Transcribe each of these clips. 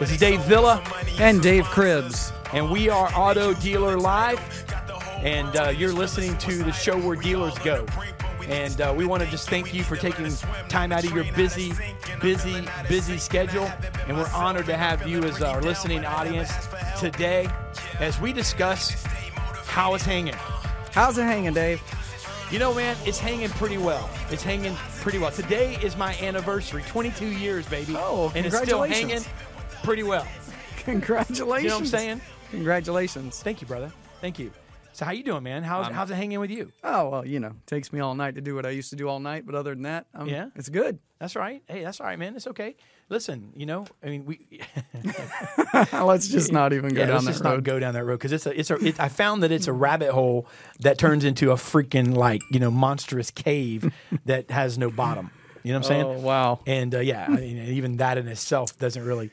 This is Dave Villa And Dave more. Cribbs. and we are Auto Dealer Live. And uh, you're listening to the show where dealers go. And uh, we want to just thank you for taking time out of your busy, busy, busy schedule. And we're honored to have you as our listening audience today as we discuss how it's hanging. How's it hanging, Dave? You know, man, it's hanging pretty well. It's hanging pretty well. Today is my anniversary, 22 years, baby. Oh, and it's still hanging. Pretty well. Congratulations. You know what I'm saying? Congratulations. Thank you, brother. Thank you. So how you doing, man? How's how's it hanging with you? Oh, well, you know, takes me all night to do what I used to do all night, but other than that, um, Yeah? it's good. That's right. Hey, that's all right, man. It's okay. Listen, you know, I mean, we Let's just not even go yeah, down let's that just road. not go down that road because it's a it's a it, I found that it's a rabbit hole that turns into a freaking like you know monstrous cave that has no bottom. You know what I'm saying? Oh, wow. And uh, yeah, I mean, even that in itself doesn't really.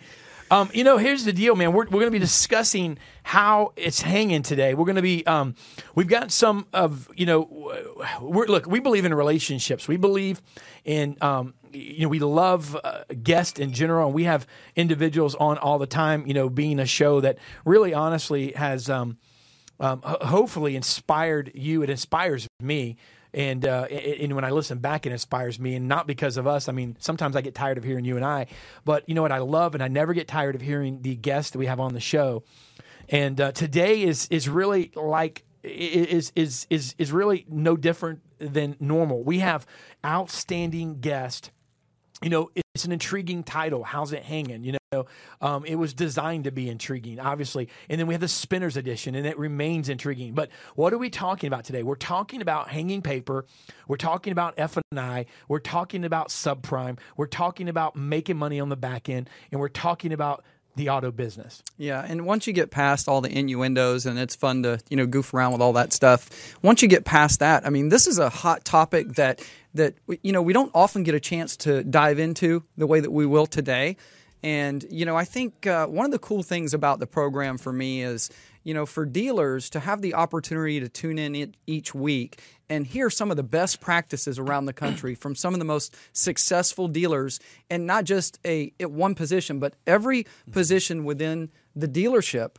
Um, you know, here's the deal, man. We're, we're going to be discussing how it's hanging today. We're going to be, um, we've got some of, you know, we're, look, we believe in relationships. We believe in, um, you know, we love uh, guests in general, and we have individuals on all the time. You know, being a show that really, honestly, has um, um, hopefully inspired you. It inspires me. And, uh, and when I listen back, it inspires me, and not because of us. I mean, sometimes I get tired of hearing you and I, but you know what I love, and I never get tired of hearing the guests that we have on the show. And uh, today is is really like is is is is really no different than normal. We have outstanding guest. you know, it's an intriguing title. How's it hanging? You know, um, it was designed to be intriguing, obviously. And then we have the Spinners edition, and it remains intriguing. But what are we talking about today? We're talking about hanging paper. We're talking about F and I. We're talking about subprime. We're talking about making money on the back end, and we're talking about the auto business. Yeah, and once you get past all the innuendos and it's fun to, you know, goof around with all that stuff. Once you get past that, I mean, this is a hot topic that that you know, we don't often get a chance to dive into the way that we will today. And you know, I think uh, one of the cool things about the program for me is, you know, for dealers to have the opportunity to tune in each week and hear some of the best practices around the country from some of the most successful dealers, and not just a one position, but every position within the dealership.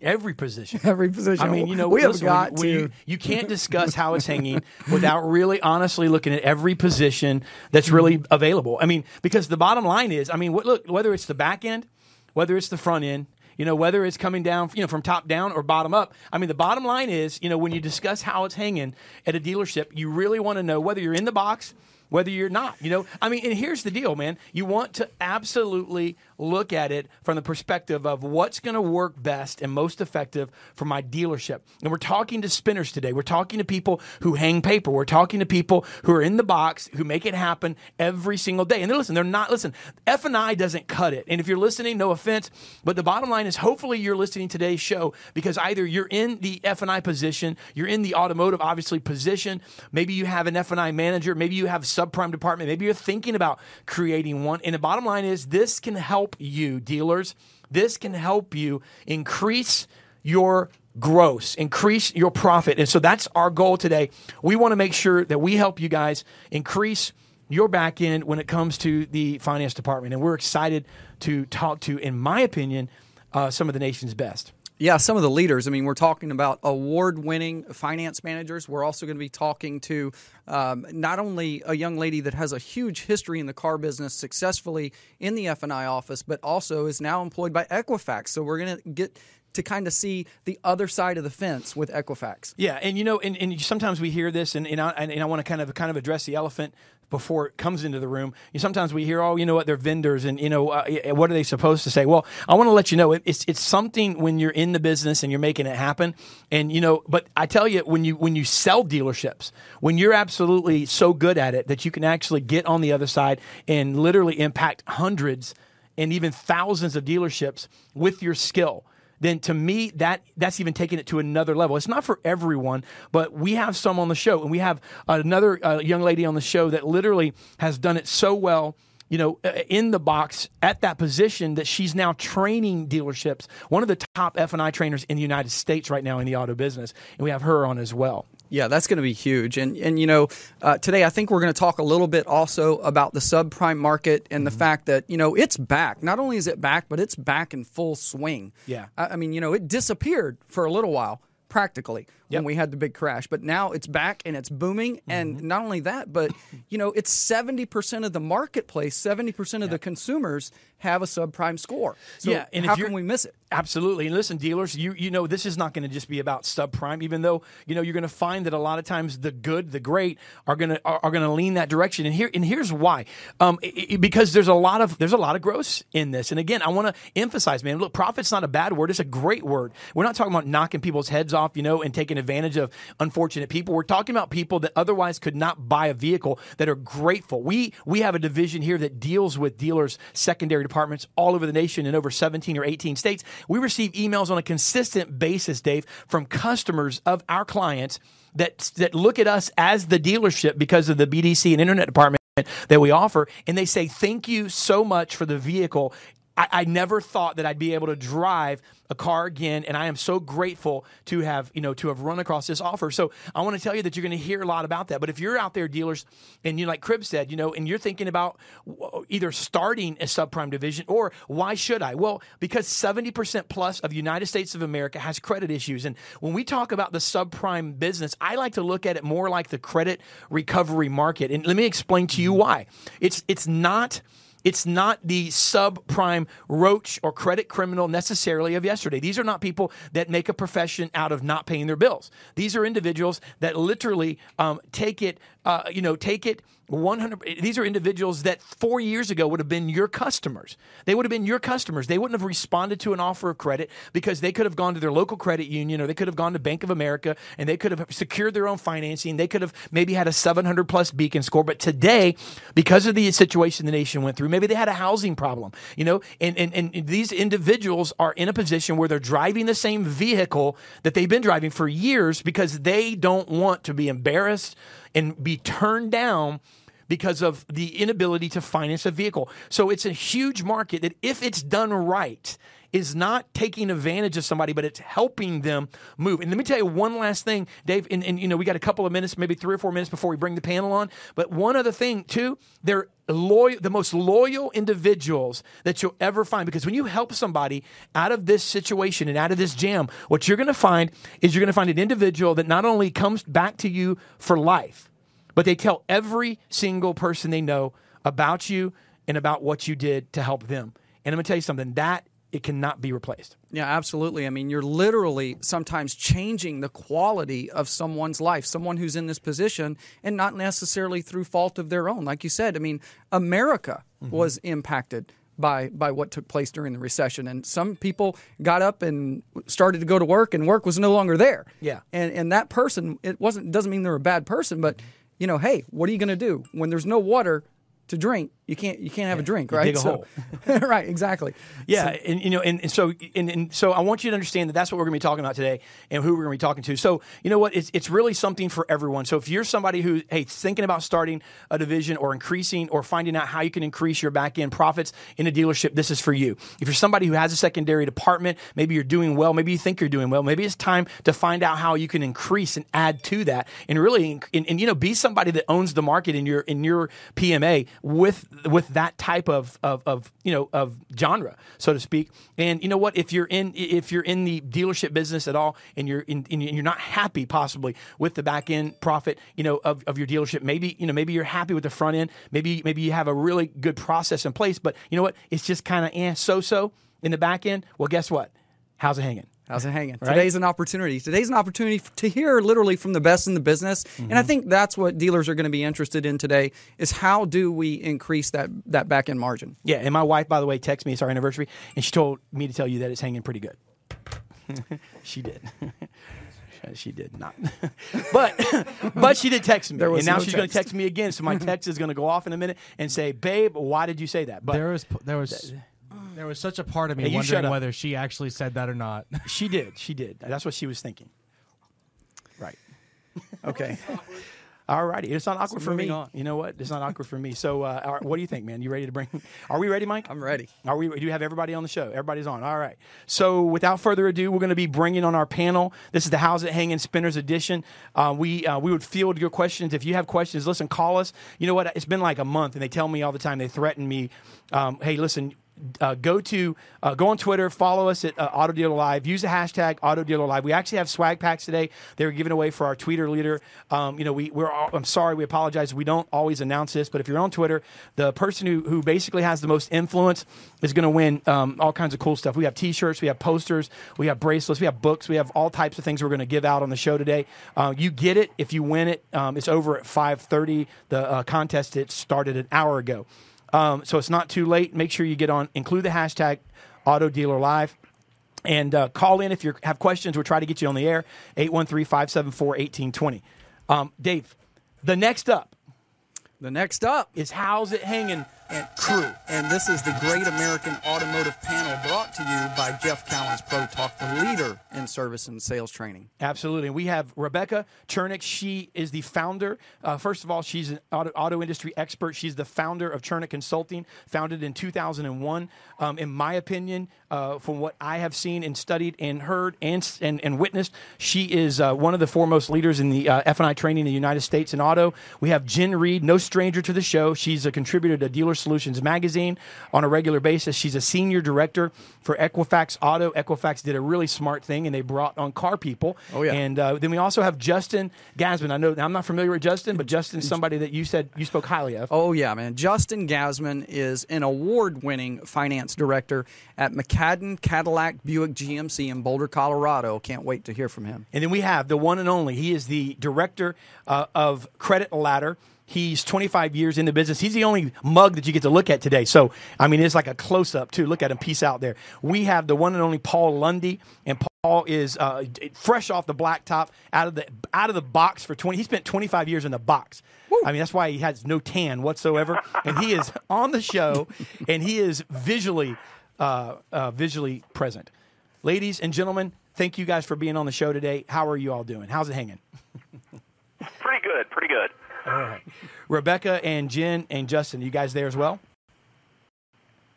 Every position. Every position. I mean, you know, we have got when, to. you, you can't discuss how it's hanging without really honestly looking at every position that's really mm-hmm. available. I mean, because the bottom line is, I mean, what, look, whether it's the back end, whether it's the front end, you know, whether it's coming down, you know, from top down or bottom up. I mean, the bottom line is, you know, when you discuss how it's hanging at a dealership, you really want to know whether you're in the box, whether you're not. You know, I mean, and here's the deal, man. You want to absolutely look at it from the perspective of what's going to work best and most effective for my dealership. And we're talking to spinners today. We're talking to people who hang paper. We're talking to people who are in the box, who make it happen every single day. And listen, they're not listen. F and I doesn't cut it. And if you're listening, no offense, but the bottom line is hopefully you're listening to today's show because either you're in the F and I position, you're in the automotive obviously position, maybe you have an F and I manager, maybe you have subprime department, maybe you're thinking about creating one. And the bottom line is this can help you, dealers. This can help you increase your gross, increase your profit. And so that's our goal today. We want to make sure that we help you guys increase your back end when it comes to the finance department. And we're excited to talk to, in my opinion, uh, some of the nation's best. Yeah, some of the leaders. I mean, we're talking about award winning finance managers. We're also going to be talking to um, not only a young lady that has a huge history in the car business successfully in the F&I office, but also is now employed by Equifax. So we're going to get to kind of see the other side of the fence with Equifax. Yeah, and you know, and, and sometimes we hear this, and, and I, and I want to kind of kind of address the elephant before it comes into the room. You, sometimes we hear, oh, you know what, they're vendors, and you know, uh, what are they supposed to say? Well, I want to let you know it's it's something when you're in the business and you're making it happen, and you know. But I tell you, when you when you sell dealerships, when you're absolutely so good at it that you can actually get on the other side and literally impact hundreds and even thousands of dealerships with your skill then to me that that's even taking it to another level. It's not for everyone, but we have some on the show, and we have another uh, young lady on the show that literally has done it so well you know, uh, in the box at that position that she's now training dealerships. One of the top F and I trainers in the United States right now in the auto business, and we have her on as well. Yeah, that's going to be huge. And and you know, uh, today I think we're going to talk a little bit also about the subprime market and the mm-hmm. fact that you know it's back. Not only is it back, but it's back in full swing. Yeah, I, I mean, you know, it disappeared for a little while practically yep. when we had the big crash. But now it's back and it's booming. Mm-hmm. And not only that, but you know, it's seventy percent of the marketplace, seventy percent of the consumers have a subprime score. So yeah, and how can we miss it? Absolutely. And listen, dealers, you you know this is not going to just be about subprime, even though you know you're going to find that a lot of times the good, the great are going to are, are going to lean that direction. And here and here's why, um, it, it, because there's a lot of there's a lot of growth in this. And again, I want to emphasize, man, look, profit's not a bad word; it's a great word. We're not talking about knocking people's heads off, you know, and taking advantage of unfortunate people. We're talking about people that otherwise could not buy a vehicle that are grateful. We we have a division here that deals with dealers' secondary departments all over the nation in over 17 or 18 states. We receive emails on a consistent basis, Dave, from customers of our clients that that look at us as the dealership because of the BDC and internet department that we offer, and they say, Thank you so much for the vehicle. I, I never thought that I'd be able to drive a car again, and I am so grateful to have you know to have run across this offer. So I want to tell you that you're going to hear a lot about that. But if you're out there, dealers, and you like Crib said, you know, and you're thinking about either starting a subprime division or why should I? Well, because 70% plus of the United States of America has credit issues, and when we talk about the subprime business, I like to look at it more like the credit recovery market. And let me explain to you mm-hmm. why. It's it's not it's not the subprime roach or credit criminal necessarily of yesterday. These are not people that make a profession out of not paying their bills. These are individuals that literally um, take it, uh, you know, take it 100 these are individuals that 4 years ago would have been your customers. They would have been your customers. They wouldn't have responded to an offer of credit because they could have gone to their local credit union or they could have gone to Bank of America and they could have secured their own financing. They could have maybe had a 700 plus beacon score, but today because of the situation the nation went through, maybe they had a housing problem, you know, and and, and these individuals are in a position where they're driving the same vehicle that they've been driving for years because they don't want to be embarrassed and be turned down because of the inability to finance a vehicle. So it's a huge market that, if it's done right, is not taking advantage of somebody, but it's helping them move. And let me tell you one last thing, Dave. And, and, you know, we got a couple of minutes, maybe three or four minutes before we bring the panel on. But one other thing too, they're loyal, the most loyal individuals that you'll ever find. Because when you help somebody out of this situation and out of this jam, what you're going to find is you're going to find an individual that not only comes back to you for life, but they tell every single person they know about you and about what you did to help them. And I'm going to tell you something that it cannot be replaced. Yeah, absolutely. I mean, you're literally sometimes changing the quality of someone's life, someone who's in this position, and not necessarily through fault of their own. Like you said, I mean, America mm-hmm. was impacted by by what took place during the recession. And some people got up and started to go to work, and work was no longer there. Yeah, and and that person, it wasn't doesn't mean they're a bad person, but you know, hey, what are you going to do when there's no water to drink? You can't you can't have a drink, right? Dig a so, hole. right, exactly. Yeah, so, and you know, and, and so and, and, so I want you to understand that that's what we're going to be talking about today, and who we're going to be talking to. So you know what? It's it's really something for everyone. So if you're somebody who hey thinking about starting a division or increasing or finding out how you can increase your back end profits in a dealership, this is for you. If you're somebody who has a secondary department, maybe you're doing well, maybe you think you're doing well, maybe it's time to find out how you can increase and add to that, and really, and, and you know, be somebody that owns the market in your in your PMA with with that type of, of of you know of genre, so to speak. And you know what? If you're in if you're in the dealership business at all, and you're in, and you're not happy possibly with the back end profit, you know of, of your dealership, maybe you know maybe you're happy with the front end. Maybe maybe you have a really good process in place, but you know what? It's just kind of eh, so so in the back end. Well, guess what? How's it hanging? How's it hanging? Right? Today's an opportunity. Today's an opportunity to hear literally from the best in the business, and I mm-hmm. think that's what dealers are going to be interested in today: is how do we increase that that back end margin? Yeah, and my wife, by the way, texted me. It's our anniversary, and she told me to tell you that it's hanging pretty good. she did. she did not, but but she did text me, There was and now no she's going to text. text me again. So my text is going to go off in a minute and say, "Babe, why did you say that?" But there was there was there was such a part of me Hey, you shut wondering up. whether she actually said that or not. she did. She did. That's what she was thinking. Right. Okay. All righty. It's not awkward for me. moving on. You know what? It's not awkward for me. So, uh, all right, what do you think, man? You ready to bring? Are we ready, Mike? I'm ready. Are we? Do you have everybody on the show? Everybody's on. All right. So, without further ado, we're going to be bringing on our panel. This is the How's It Hanging Spinners edition. Uh, we uh, we would field your questions. If you have questions, listen, call us. You know what? It's been like a month, and they tell me all the time. They threaten me. Um, hey, listen. Uh, go to uh, go on Twitter, follow us at uh, Auto Dealer Live. Use the hashtag Auto Dealer Live. We actually have swag packs today. They were given away for our tweeter leader. Um, you know, we we're all, I'm sorry, we apologize. We don't always announce this, but if you're on Twitter, the person who who basically has the most influence is going to win um, all kinds of cool stuff. We have T-shirts, we have posters, we have bracelets, we have books, we have all types of things we're going to give out on the show today. Uh, you get it if you win it. Um, it's over at 5:30. The uh, contest it started an hour ago. Um, so it's not too late. Make sure you get on, include the hashtag Auto Dealer Live. And uh, call in if you have questions. We'll try to get you on the air. 813 574 1820. Um, Dave, the next up The next up, is How's It Hanging Crew. and this is the Great American Automotive Panel brought to you by Jeff Cowan's Pro Talk, the leader in service and sales training. Absolutely. And we have Rebecca Chernek. She is the founder. Uh, first of all, she's an auto, auto industry expert. She's the founder of Chernek Consulting, founded in 2001. Um, in my opinion, uh, from what I have seen and studied and heard and, and, and witnessed, she is uh, one of the foremost leaders in the uh, F&I training in the United States in auto. We have Jen Reed, no stranger to the show. She's a contributor to Dealer Solutions Magazine on a regular basis. She's a senior director for Equifax Auto. Equifax did a really smart thing, and they brought on car people. Oh, yeah. And uh, then we also have Justin Gasman. I know I'm not familiar with Justin, but Justin's somebody that you said you spoke highly of. Oh, yeah, man. Justin Gasman is an award winning finance director at McCadden Cadillac Buick GMC in Boulder, Colorado. Can't wait to hear from him. And then we have the one and only. He is the director uh, of Credit Ladder. He's 25 years in the business. He's the only mug that you get to look at today. So, I mean, it's like a close up, too. Look at him. Peace out there. We have the one and only Paul Lundy. And Paul is uh, fresh off the blacktop, out of the out of the box for 20. He spent 25 years in the box. I mean, that's why he has no tan whatsoever. and he is on the show, and he is visually uh, uh, visually present. Ladies and gentlemen, thank you guys for being on the show today. How are you all doing? How's it hanging? Pretty good, pretty good. Rebecca and Jen and Justin, you guys there as well?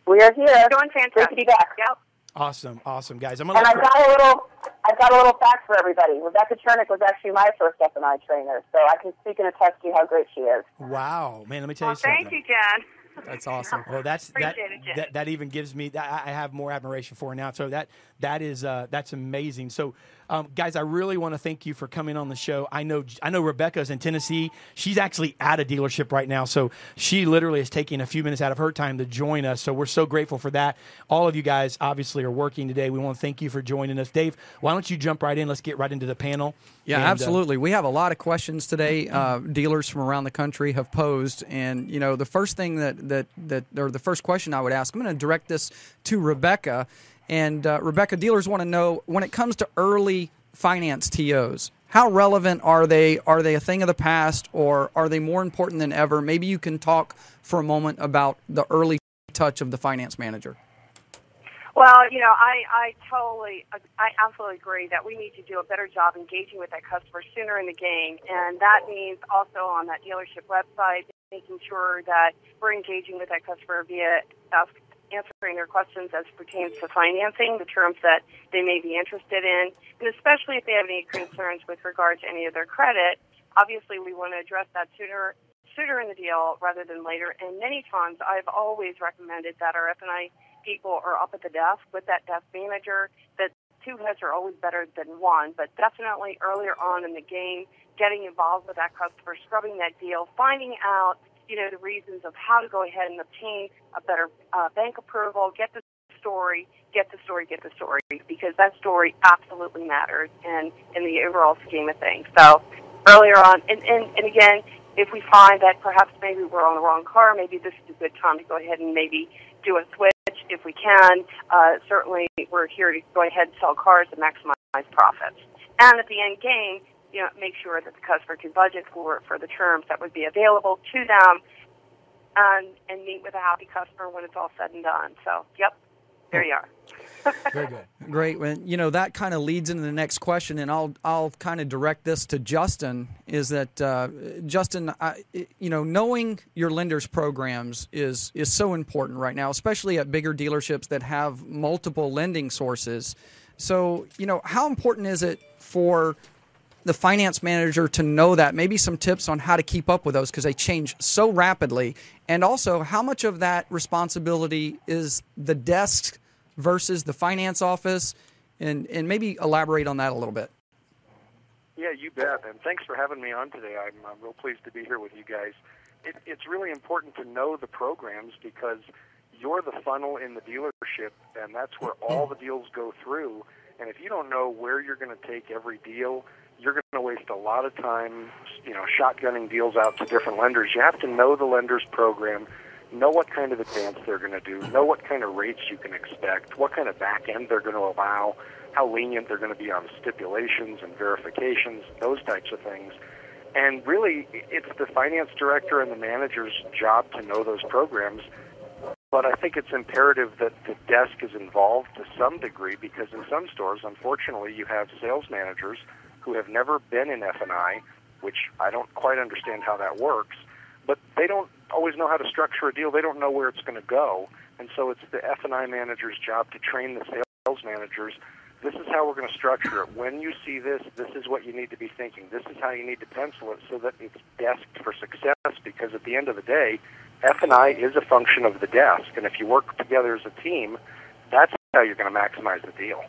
We are here. Doing Great fantastic. to be back. Yep. Awesome, awesome, guys. I'm gonna And I've got a little, I've got a little fact for everybody. Rebecca Chernek was actually my first F&I trainer, so I can speak and attest to you how great she is. wow, man. Let me tell you Well, something. thank you, Jen. That's awesome. Well, that's that, it, that. That even gives me. I I have more admiration for her now. So that that is uh, that's amazing. So, um, guys, I really want to thank you for coming on the show. I know I know Rebecca's in Tennessee. She's actually at a dealership right now, so she literally is taking a few minutes out of her time to join us. So we're so grateful for that. All of you guys obviously are working today. We want to thank you for joining us, Dave. Why don't you jump right in? Let's get right into the panel. Yeah, And, uh, absolutely. We have a lot of questions today. Uh, dealers from around the country have posed, and you know, the first thing that that that or the first question I would ask, I'm going to direct this to Rebecca. And uh, Rebecca, dealers want to know when it comes to early finance TOs, how relevant are they? Are they a thing of the past, or are they more important than ever? Maybe you can talk for a moment about the early touch of the finance manager. Well, you know, I, I totally, I absolutely agree that we need to do a better job engaging with that customer sooner in the game, and that means also on that dealership website, making sure that we're engaging with that customer via ask, answering their questions as pertains to financing, the terms that they may be interested in, and especially if they have any concerns with regard to any of their credit. Obviously, we want to address that sooner sooner in the deal rather than later. And many times, I've always recommended that our F&I people are up at the desk with that desk manager. That two heads are always better than one, but definitely earlier on in the game, getting involved with that customer, scrubbing that deal, finding out you know the reasons of how to go ahead and obtain a better uh, bank approval, get the story, get the story, get the story, because that story absolutely matters in in the overall scheme of things. So earlier on, and, and, and again, if we find that perhaps maybe we're on the wrong car, maybe this is a good time to go ahead and maybe do a switch if we can. Uh, certainly, we're here to go ahead and sell cars to maximize profits. And at the end game, you know, make sure that the customer can budget for for the terms that would be available to them, and and meet with a happy customer when it's all said and done. So, yep, there you are. Very good. Great. Well, you know that kind of leads into the next question, and I'll I'll kind of direct this to Justin. Is that uh, Justin? I, you know, knowing your lenders programs is is so important right now, especially at bigger dealerships that have multiple lending sources. So, you know, how important is it for the finance manager to know that? Maybe some tips on how to keep up with those because they change so rapidly, and also how much of that responsibility is the desk versus the finance office, and and maybe elaborate on that a little bit. Yeah, you bet. And thanks for having me on today. I'm, I'm real pleased to be here with you guys. It, it's really important to know the programs because you're the funnel in the dealership, and that's where all the deals go through. And if you don't know where you're going to take every deal, you're going to waste a lot of time, you know, shotgunning deals out to different lenders. You have to know the lender's program, know what kind of advance they're going to do, know what kind of rates you can expect, what kind of back end they're going to allow, how lenient they're going to be on stipulations and verifications, those types of things. And really, it's the finance director and the manager's job to know those programs. But I think it's imperative that the desk is involved to some degree because in some stores, unfortunately, you have sales managers who have never been in F&I, which I don't quite understand how that works, but they don't always know how to structure a deal. They don't know where it's going to go. And so it's the F&I manager's job to train the sales managers this is how we're going to structure it. When you see this, this is what you need to be thinking. This is how you need to pencil it so that it's desked for success. Because at the end of the day, F and I is a function of the desk, and if you work together as a team, that's how you're going to maximize the deal.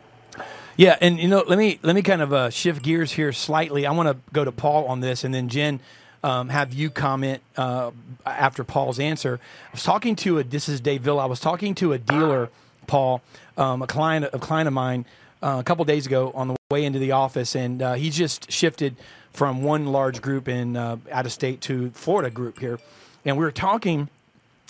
Yeah, and you know, let me let me kind of uh, shift gears here slightly. I want to go to Paul on this, and then Jen, um, have you comment uh, after Paul's answer. I was talking to a. This is Dave Villa. I was talking to a dealer, Paul, um, a client a client of mine uh, a couple days ago on the way into the office, and uh, he just shifted from one large group in uh, out of state to Florida group here, and we were talking.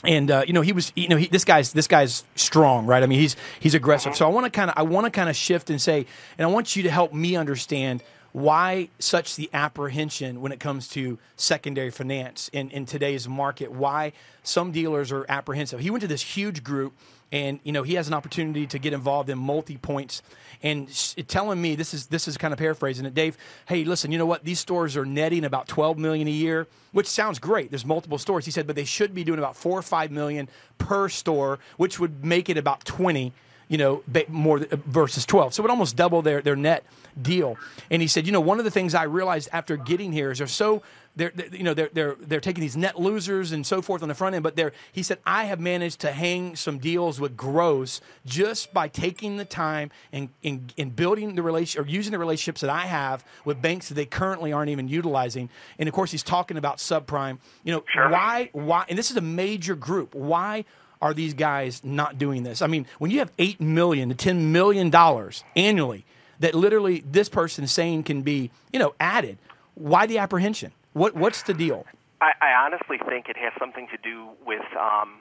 And uh, you know he was, you know, he, this guy's this guy's strong, right? I mean, he's he's aggressive. So I want to kind of I want to kind of shift and say, and I want you to help me understand why such the apprehension when it comes to secondary finance in, in today's market why some dealers are apprehensive he went to this huge group and you know he has an opportunity to get involved in multi points. And telling me this is this is kind of paraphrasing it dave hey listen you know what? These stores are netting about 12 million a year which sounds great. There's multiple stores. He said but they should be doing about 4 or 5 million per store which would make it about 20 you know, more uh, versus 12. So it almost double their, their net deal. And he said, you know, one of the things I realized after getting here is they're so they're, they're, you know they're, they're they're taking these net losers and so forth on the front end but they're he said i have managed to hang some deals with gross just by taking the time and in, in building the relation or using the relationships that i have with banks that they currently aren't even utilizing and of course he's talking about subprime you know sure. why why and this is a major group why are these guys not doing this? I mean, when you have eight million to ten million dollars annually that literally this person saying can be, you know, added, why the apprehension? What what's the deal? I, I honestly think it has something to do with um,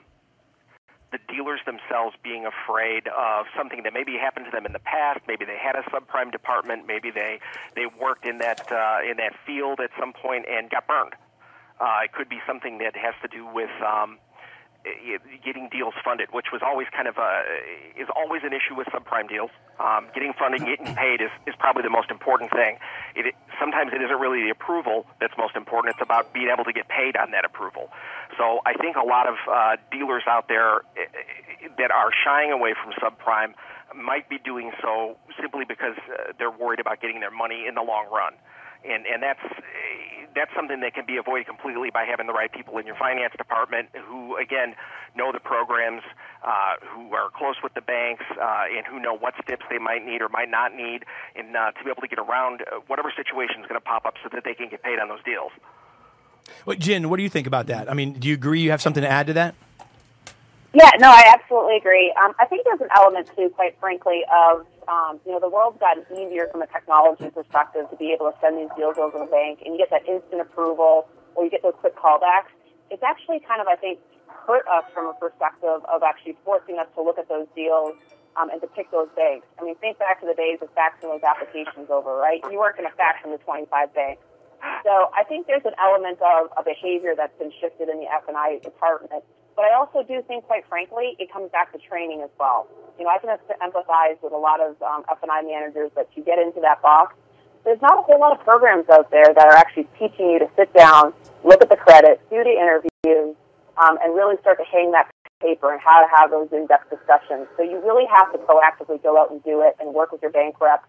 the dealers themselves being afraid of something that maybe happened to them in the past. Maybe they had a subprime department. Maybe they they worked in that uh, in that field at some point and got burned. Uh, it could be something that has to do with um, getting deals funded, which was always kind of a is always an issue with subprime deals. Um, getting funding, getting paid is, is probably the most important thing. It, sometimes it isn't really the approval that's most important. It's about being able to get paid on that approval. So I think a lot of uh, dealers out there eh, eh, that are shying away from subprime might be doing so simply because uh, they're worried about getting their money in the long run and and that's that's something that can be avoided completely by having the right people in your finance department who, again, know the programs, uh, who are close with the banks, uh, and who know what steps they might need or might not need, and uh, to be able to get around uh, whatever situation is going to pop up so that they can get paid on those deals. Well, Jen, what do you think about that? I mean, do you agree? You have something to add to that? Yeah, no, I absolutely agree. Um, I think there's an element too, quite frankly, of um, you know the world's gotten easier from a technology perspective to be able to send these deals over to the bank, and you get that instant approval, or you get those quick callbacks. It's actually kind of, I think, hurt us from a perspective of actually forcing us to look at those deals um, and to pick those banks. I mean, think back to the days of faxing those applications over, right? You weren't going to fax them to 25 banks. So I think there's an element of a behavior that's been shifted in the F&I department. But I also do think, quite frankly, it comes back to training as well. You know, I can empathize with a lot of um, F&I managers that you get into that box. There's not a whole lot of programs out there that are actually teaching you to sit down, look at the credit, do the interviews, um, and really start to hang that paper and how to have those in-depth discussions. So you really have to proactively go out and do it and work with your bank rep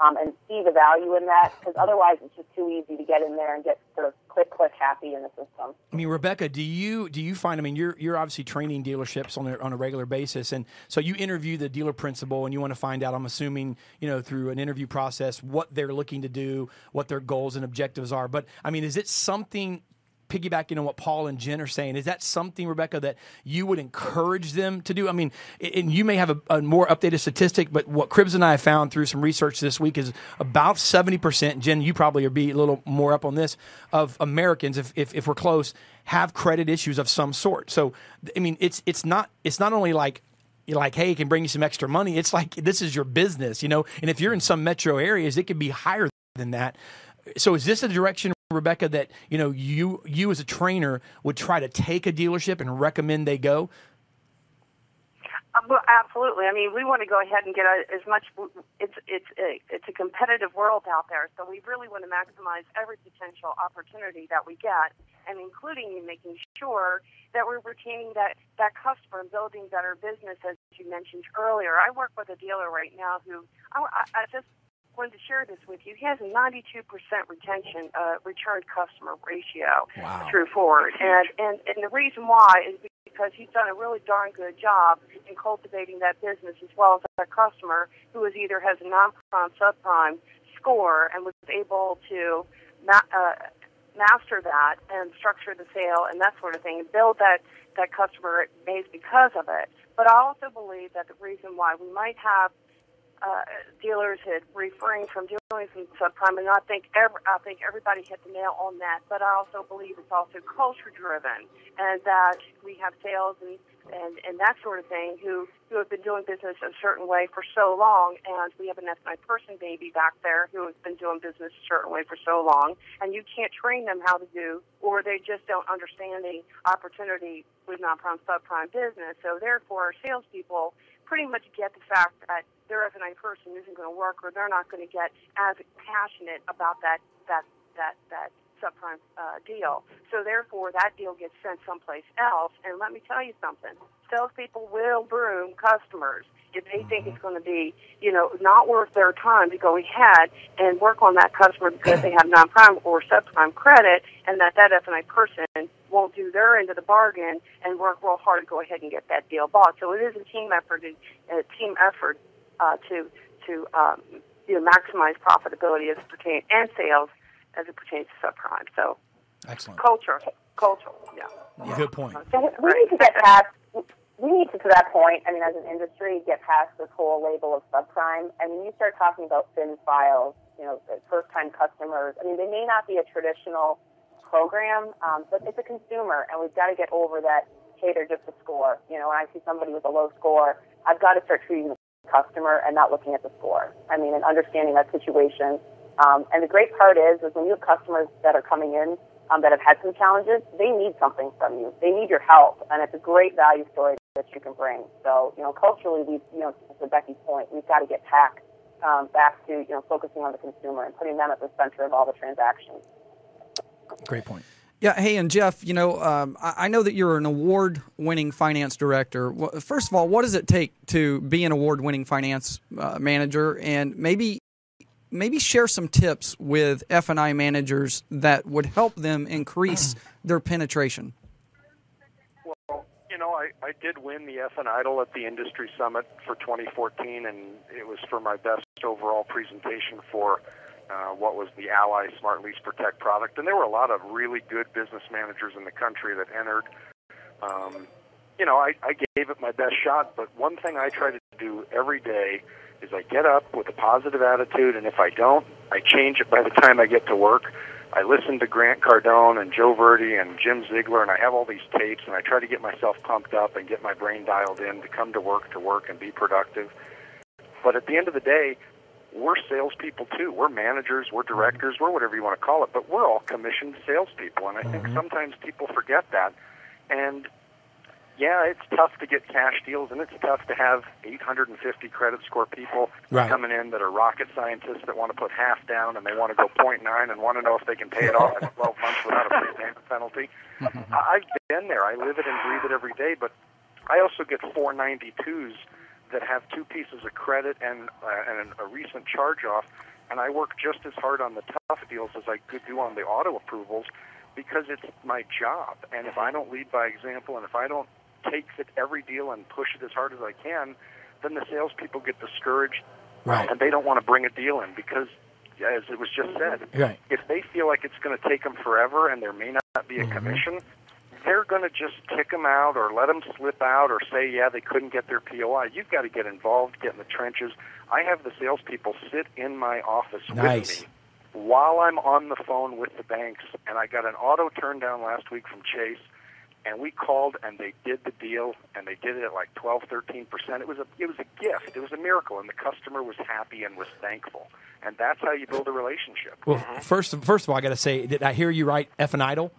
um, and see the value in that because otherwise it's just too easy to get in there and get sort of click click happy in the system. I mean, Rebecca, do you do you find? I mean, you're you're obviously training dealerships on a, on a regular basis, and so you interview the dealer principal, and you want to find out. I'm assuming you know through an interview process what they're looking to do, what their goals and objectives are. But I mean, is it something piggybacking on what Paul and Jen are saying, is that something, Rebecca, that you would encourage them to do? I mean, and you may have a, a more updated statistic, but what Cribs and I found through some research this week is about 70%, Jen, you probably are be a little more up on this, of Americans, if, if, if we're close, have credit issues of some sort. So, I mean, it's, it's not, it's not only like, you're like, hey, it can bring you some extra money. It's like this is your business, you know. And if you're in some metro areas, it could be higher than that. So, is this a direction Rebecca, that you know you you as a trainer would try to take a dealership and recommend they go? Uh, well, absolutely. I mean, we want to go ahead and get a, as much. It's it's a, it's a competitive world out there, so we really want to maximize every potential opportunity that we get, and including making sure that we're retaining that that customer and building better business, as you mentioned earlier. I work with a dealer right now who I, I just wanted to share this with you. He has a 92% retention, uh, return customer ratio wow. through Ford. And, and, and the reason why is because he's done a really darn good job in cultivating that business as well as that customer who is either has a non-prime, subprime score and was able to ma- uh, master that and structure the sale and that sort of thing and build that, that customer base because of it. But I also believe that the reason why we might have uh, dealers had refrain from doing some subprime, and I think every, I think everybody hit the nail on that. But I also believe it's also culture driven, and that we have sales and and, and that sort of thing who who have been doing business a certain way for so long, and we have an F&I person baby back there who has been doing business a certain way for so long, and you can't train them how to do, or they just don't understand the opportunity with non-prime subprime business. So therefore, salespeople pretty much get the fact that their F&I person isn't going to work, or they're not going to get as passionate about that that that that subprime uh, deal. So therefore, that deal gets sent someplace else. And let me tell you something: salespeople will broom customers if they think it's going to be, you know, not worth their time to go ahead and work on that customer because they have non-prime or subprime credit, and that that F&I person won't do their end of the bargain and work real hard to go ahead and get that deal bought. So it is a team effort, a team effort uh, to to um, you know maximize profitability as it pertains and sales as it pertains to subprime. So excellent culture, culture, yeah. yeah. Good point. So we need to get past. We need to, to that point. I mean, as an industry, get past this whole label of subprime. And when you start talking about thin files, you know, first-time customers. I mean, they may not be a traditional program, um, but it's a consumer, and we've got to get over that. Hey, they're just a score. You know, when I see somebody with a low score, I've got to start treating the customer and not looking at the score. I mean, and understanding that situation. Um, and the great part is, is when you have customers that are coming in um, that have had some challenges, they need something from you. They need your help, and it's a great value story that you can bring. So, you know, culturally, we, you know, to Becky's point, we've got to get back um, back to you know focusing on the consumer and putting them at the center of all the transactions. Great point. Yeah. Hey, and Jeff, you know, um, I, I, know that you're an award-winning finance director. First of all, what does it take to be an award-winning finance uh, manager? And maybe maybe share some tips with F and I managers that would help them increase their penetration. Well, you know, I, I did win the F and Idol at the Industry Summit for 2014, and it was for my best overall presentation for uh, what was the Ally Smart Lease Protect product. And there were a lot of really good business managers in the country that entered. Um, you know, I, I gave it my best shot, but one thing I try to do every day is I get up with a positive attitude, and if I don't, I change it by the time I get to work. I listen to Grant Cardone and Joe Verde and Jim Ziegler, and I have all these tapes, and I try to get myself pumped up and get my brain dialed in to come to work to work and be productive. But at the end of the day, we're salespeople too. We're managers, we're directors, we're whatever you want to call it, but we're all commissioned salespeople, and I think mm-hmm. sometimes people forget that. And yeah, it's tough to get cash deals, and it's tough to have 850 credit score people Right. coming in that are rocket scientists that want to put half down and they want to go point nine and want to know if they can pay it off in 12 months without a prepayment penalty. Mm-hmm. I- I've been there. I live it and breathe it every day, but I also get 492s that have two pieces of credit and, uh, and a recent charge off, and I work just as hard on the tough deals as I could do on the auto approvals because it's my job. And if I don't lead by example and if I don't take every deal and push it as hard as I can, then the salespeople get discouraged Right. and they don't want to bring a deal in because, as it was just said, Right. if they feel like it's going to take them forever and there may not be a commission, they're going to just kick them out or let them slip out or say, yeah, they couldn't get their POI. You've got to get involved, get in the trenches. I have the salespeople sit in my office Nice. with me while I'm on the phone with the banks. And I got an auto turn down last week from Chase, and we called and they did the deal, and they did it at like 12, 13 percent. It was a it was a gift. It was a miracle, and the customer was happy and was thankful. And that's how you build a relationship. Well, mm-hmm. first, first of all, I got to say, did I hear you right? F and Idol.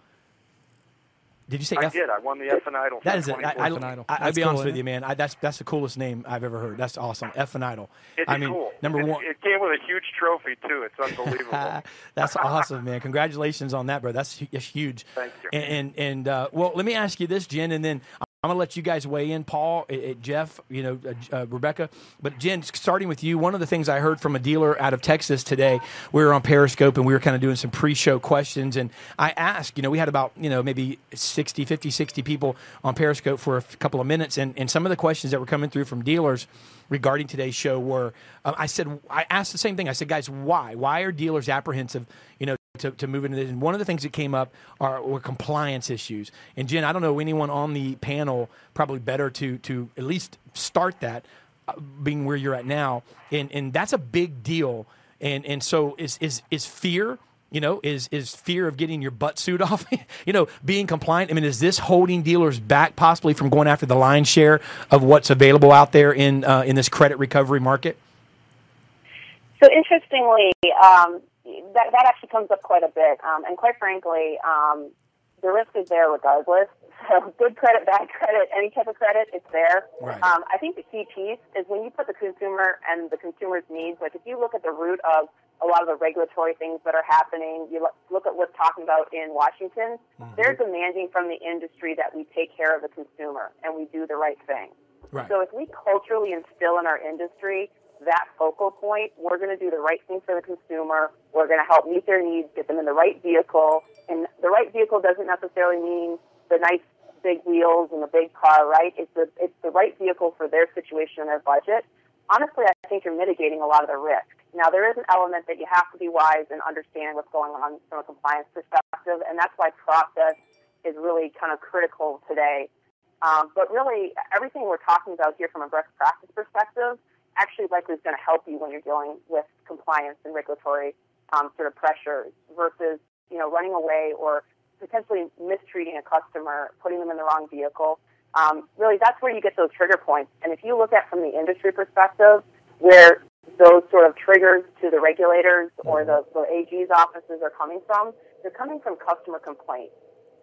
Did you say I F? did. I won the F and Idol. That is for is it. I, 2014. I, I, I'll That's be cool, honest isn't with you, man. I, that's that's the coolest name I've ever heard. That's awesome. F and Idol. It's I mean, cool. number It- one. It came with a huge trophy too. It's unbelievable. That's awesome, man. Congratulations on that, bro. That's, that's huge. Thank you. And and, and uh, well, let me ask you this, Jen, and then I'm gonna let you guys weigh in, Paul, uh, uh, Jeff, you know, uh, uh, Rebecca. But Jen, starting with you, one of the things I heard from a dealer out of Texas today, we were on Periscope and we were kind of doing some pre-show questions, and I asked, you know, we had about you know maybe 60, 50, 60 people on Periscope for a couple of minutes, and and some of the questions that were coming through from dealers regarding today's show were, uh, I said, I asked the same thing. I said, guys, why? Why are dealers apprehensive? You know, to, to move into this. And one of the things that came up are were compliance issues. And Jen, I don't know anyone on the panel probably better to to at least start that, uh, being where you're at now. And and that's a big deal. And and so is is is fear. You know, is is fear of getting your butt suit off? you know, being compliant. I mean, is this holding dealers back possibly from going after the lion's share of what's available out there in uh, in this credit recovery market? So interestingly, um, that that actually comes up quite a bit, um, and quite frankly, um, the risk is there regardless. So good credit, bad credit, any type of credit, it's there. Right. Um, I think the key piece is when you put the consumer and the consumer's needs. Like if you look at the root of a lot of the regulatory things that are happening, you look, at what's talking about in Washington. They're demanding from the industry that we take care of the consumer and we do the right thing. Right. So if we culturally instill in our industry that focal point, we're going to do the right thing for the consumer. We're going to help meet their needs, get them in the right vehicle. And the right vehicle doesn't necessarily mean the nice big wheels and the big car, right? It's the, it's the right vehicle for their situation and their budget. Honestly, I think you're mitigating a lot of the risk. Now, there is an element that you have to be wise and understand what's going on from a compliance perspective, and that's why process is really kind of critical today. Um, but really, everything we're talking about here from a best practice perspective actually likely is going to help you when you're dealing with compliance and regulatory um, sort of pressures versus you know running away or potentially mistreating a customer, putting them in the wrong vehicle. Um, really, that's where you get those trigger points. And if you look at from the industry perspective, where those sort of triggers to the regulators or the, the AG's offices are coming from, they're coming from customer complaints.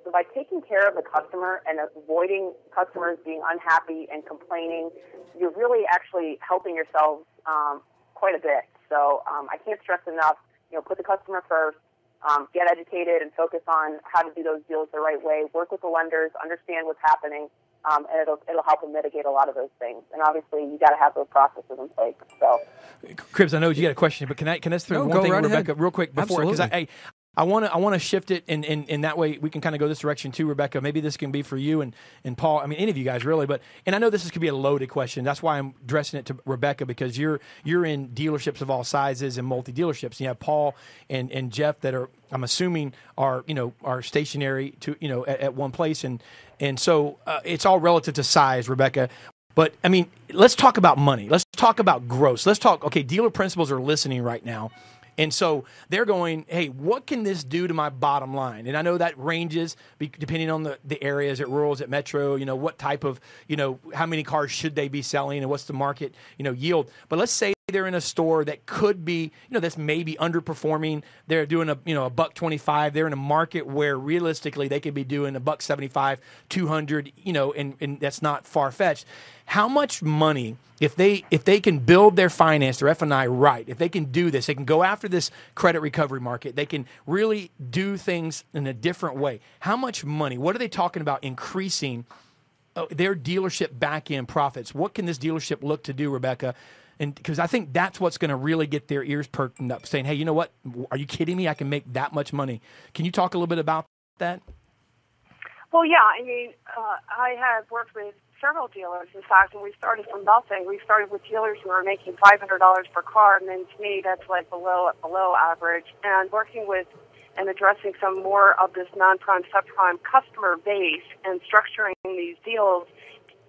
So by taking care of the customer and avoiding customers being unhappy and complaining, you're really actually helping yourselves um, quite a bit. So um, I can't stress enough, you know, put the customer first, um, get educated and focus on how to do those deals the right way, work with the lenders, understand what's happening, um, and it'll it'll help them mitigate a lot of those things. And obviously, you got to have those processes in place. So, Cribs, I know you got a question, but can I can I throw No, one go thing, right Rebecca, ahead. real quick before because I, Absolutely. I want to I want to shift it and in, in, that way we can kind of go this direction too, Rebecca. Maybe this can be for you and, and Paul. I mean, any of you guys really, but and I know this is could be a loaded question. That's why I'm addressing it to Rebecca because you're you're in dealerships of all sizes and multi dealerships. You have Paul and, and Jeff that are I'm assuming are you know are stationary to you know at, at one place and and so uh, it's all relative to size, Rebecca. But I mean, let's talk about money. Let's talk about gross. Let's talk. Okay, dealer principals are listening right now. And so they're going, hey, what can this do to my bottom line? And I know that ranges depending on the, the area. Is it rural? Is it metro? You know, what type of, you know, how many cars should they be selling and what's the market, you know, yield? But let's say they're in a store that could be, you know, that's maybe underperforming. They're doing a, you know, a buck 25. They're in a market where realistically they could be doing a buck 75, 200, you know, and, and that's not far fetched. How much money, if they if they can build their finance, their F and I right, if they can do this, they can go after this credit recovery market. They can really do things in a different way. How much money? What are they talking about increasing uh, their dealership back end profits? What can this dealership look to do, Rebecca? And because I think that's what's going to really get their ears perked up, saying, "Hey, you know what? Are you kidding me? I can make that much money." Can you talk a little bit about that? Well, yeah, I mean, uh, I have worked with several dealers, in fact, and we started from nothing. We started with dealers who were making $500 per car, and then to me, that's like below below average. And working with and addressing some more of this non-prime, subprime customer base and structuring these deals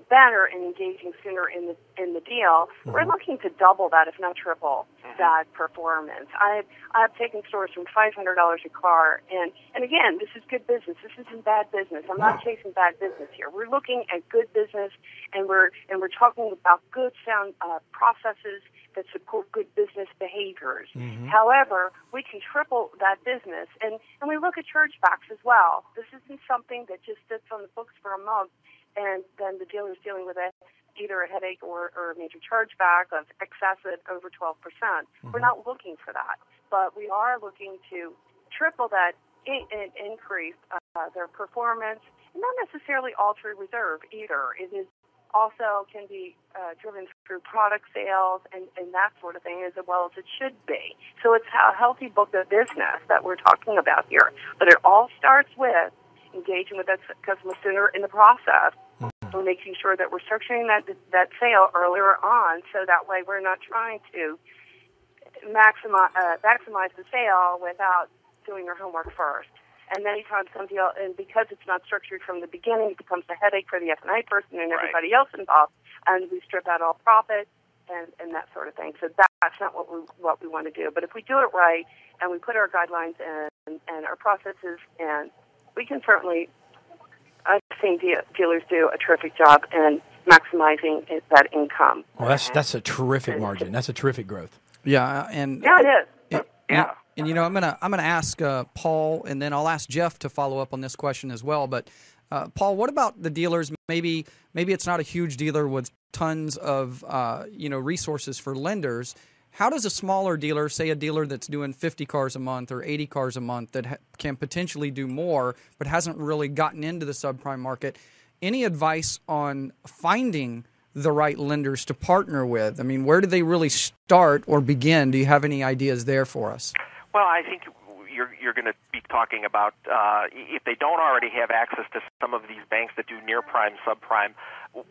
better and engaging sooner in the in the deal, we're mm-hmm. looking to double that, if not triple mm-hmm. that performance. I've I've taken stores from five hundred dollars a car, and and again, this is good business. This isn't bad business. I'm not chasing bad business here. We're looking at good business, and we're and we're talking about good sound uh, processes that support good business behaviors. Mm-hmm. However, we can triple that business, and and we look at chargebacks as well. This isn't something that just sits on the books for a month and then the dealer is dealing with a, either a headache or, or a major chargeback of excessive over 12%. percent We're not looking for that, but we are looking to triple that in, in, increase uh, their performance, and not necessarily alter reserve either. It is also can be uh, driven through product sales and, and that sort of thing as well as it should be. So it's a healthy book of business that we're talking about here. But it all starts with engaging with that customer sooner in the process and making sure that we're structuring that that sale earlier on so that way we're not trying to maximize uh, maximize the sale without doing your homework first. And many times some deal and because it's not structured from the beginning it becomes a headache for the F and I person and everybody else involved and we strip out all profit and, and that sort of thing. So that's not what we what we want to do. But if we do it right and we put our guidelines in and our processes and we can certainly I've seen de- dealers do a terrific job in maximizing it- that income. Well, that's that's a terrific margin. That's a terrific growth. Yeah, and Yeah, it is. And, Yeah. And, you know, I'm gonna I'm gonna ask uh, Paul, and then I'll ask Jeff to follow up on this question as well. But uh, Paul, what about the dealers? Maybe maybe it's not a huge dealer with tons of uh, you know resources for lenders. How does a smaller dealer, say a dealer that's doing 50 cars a month or 80 cars a month, that ha- can potentially do more but hasn't really gotten into the subprime market, any advice on finding the right lenders to partner with? I mean, where do they really start or begin? Do you have any ideas there for us? Well, I think you're you're going to be talking about uh, if they don't already have access to some of these banks that do near prime, subprime,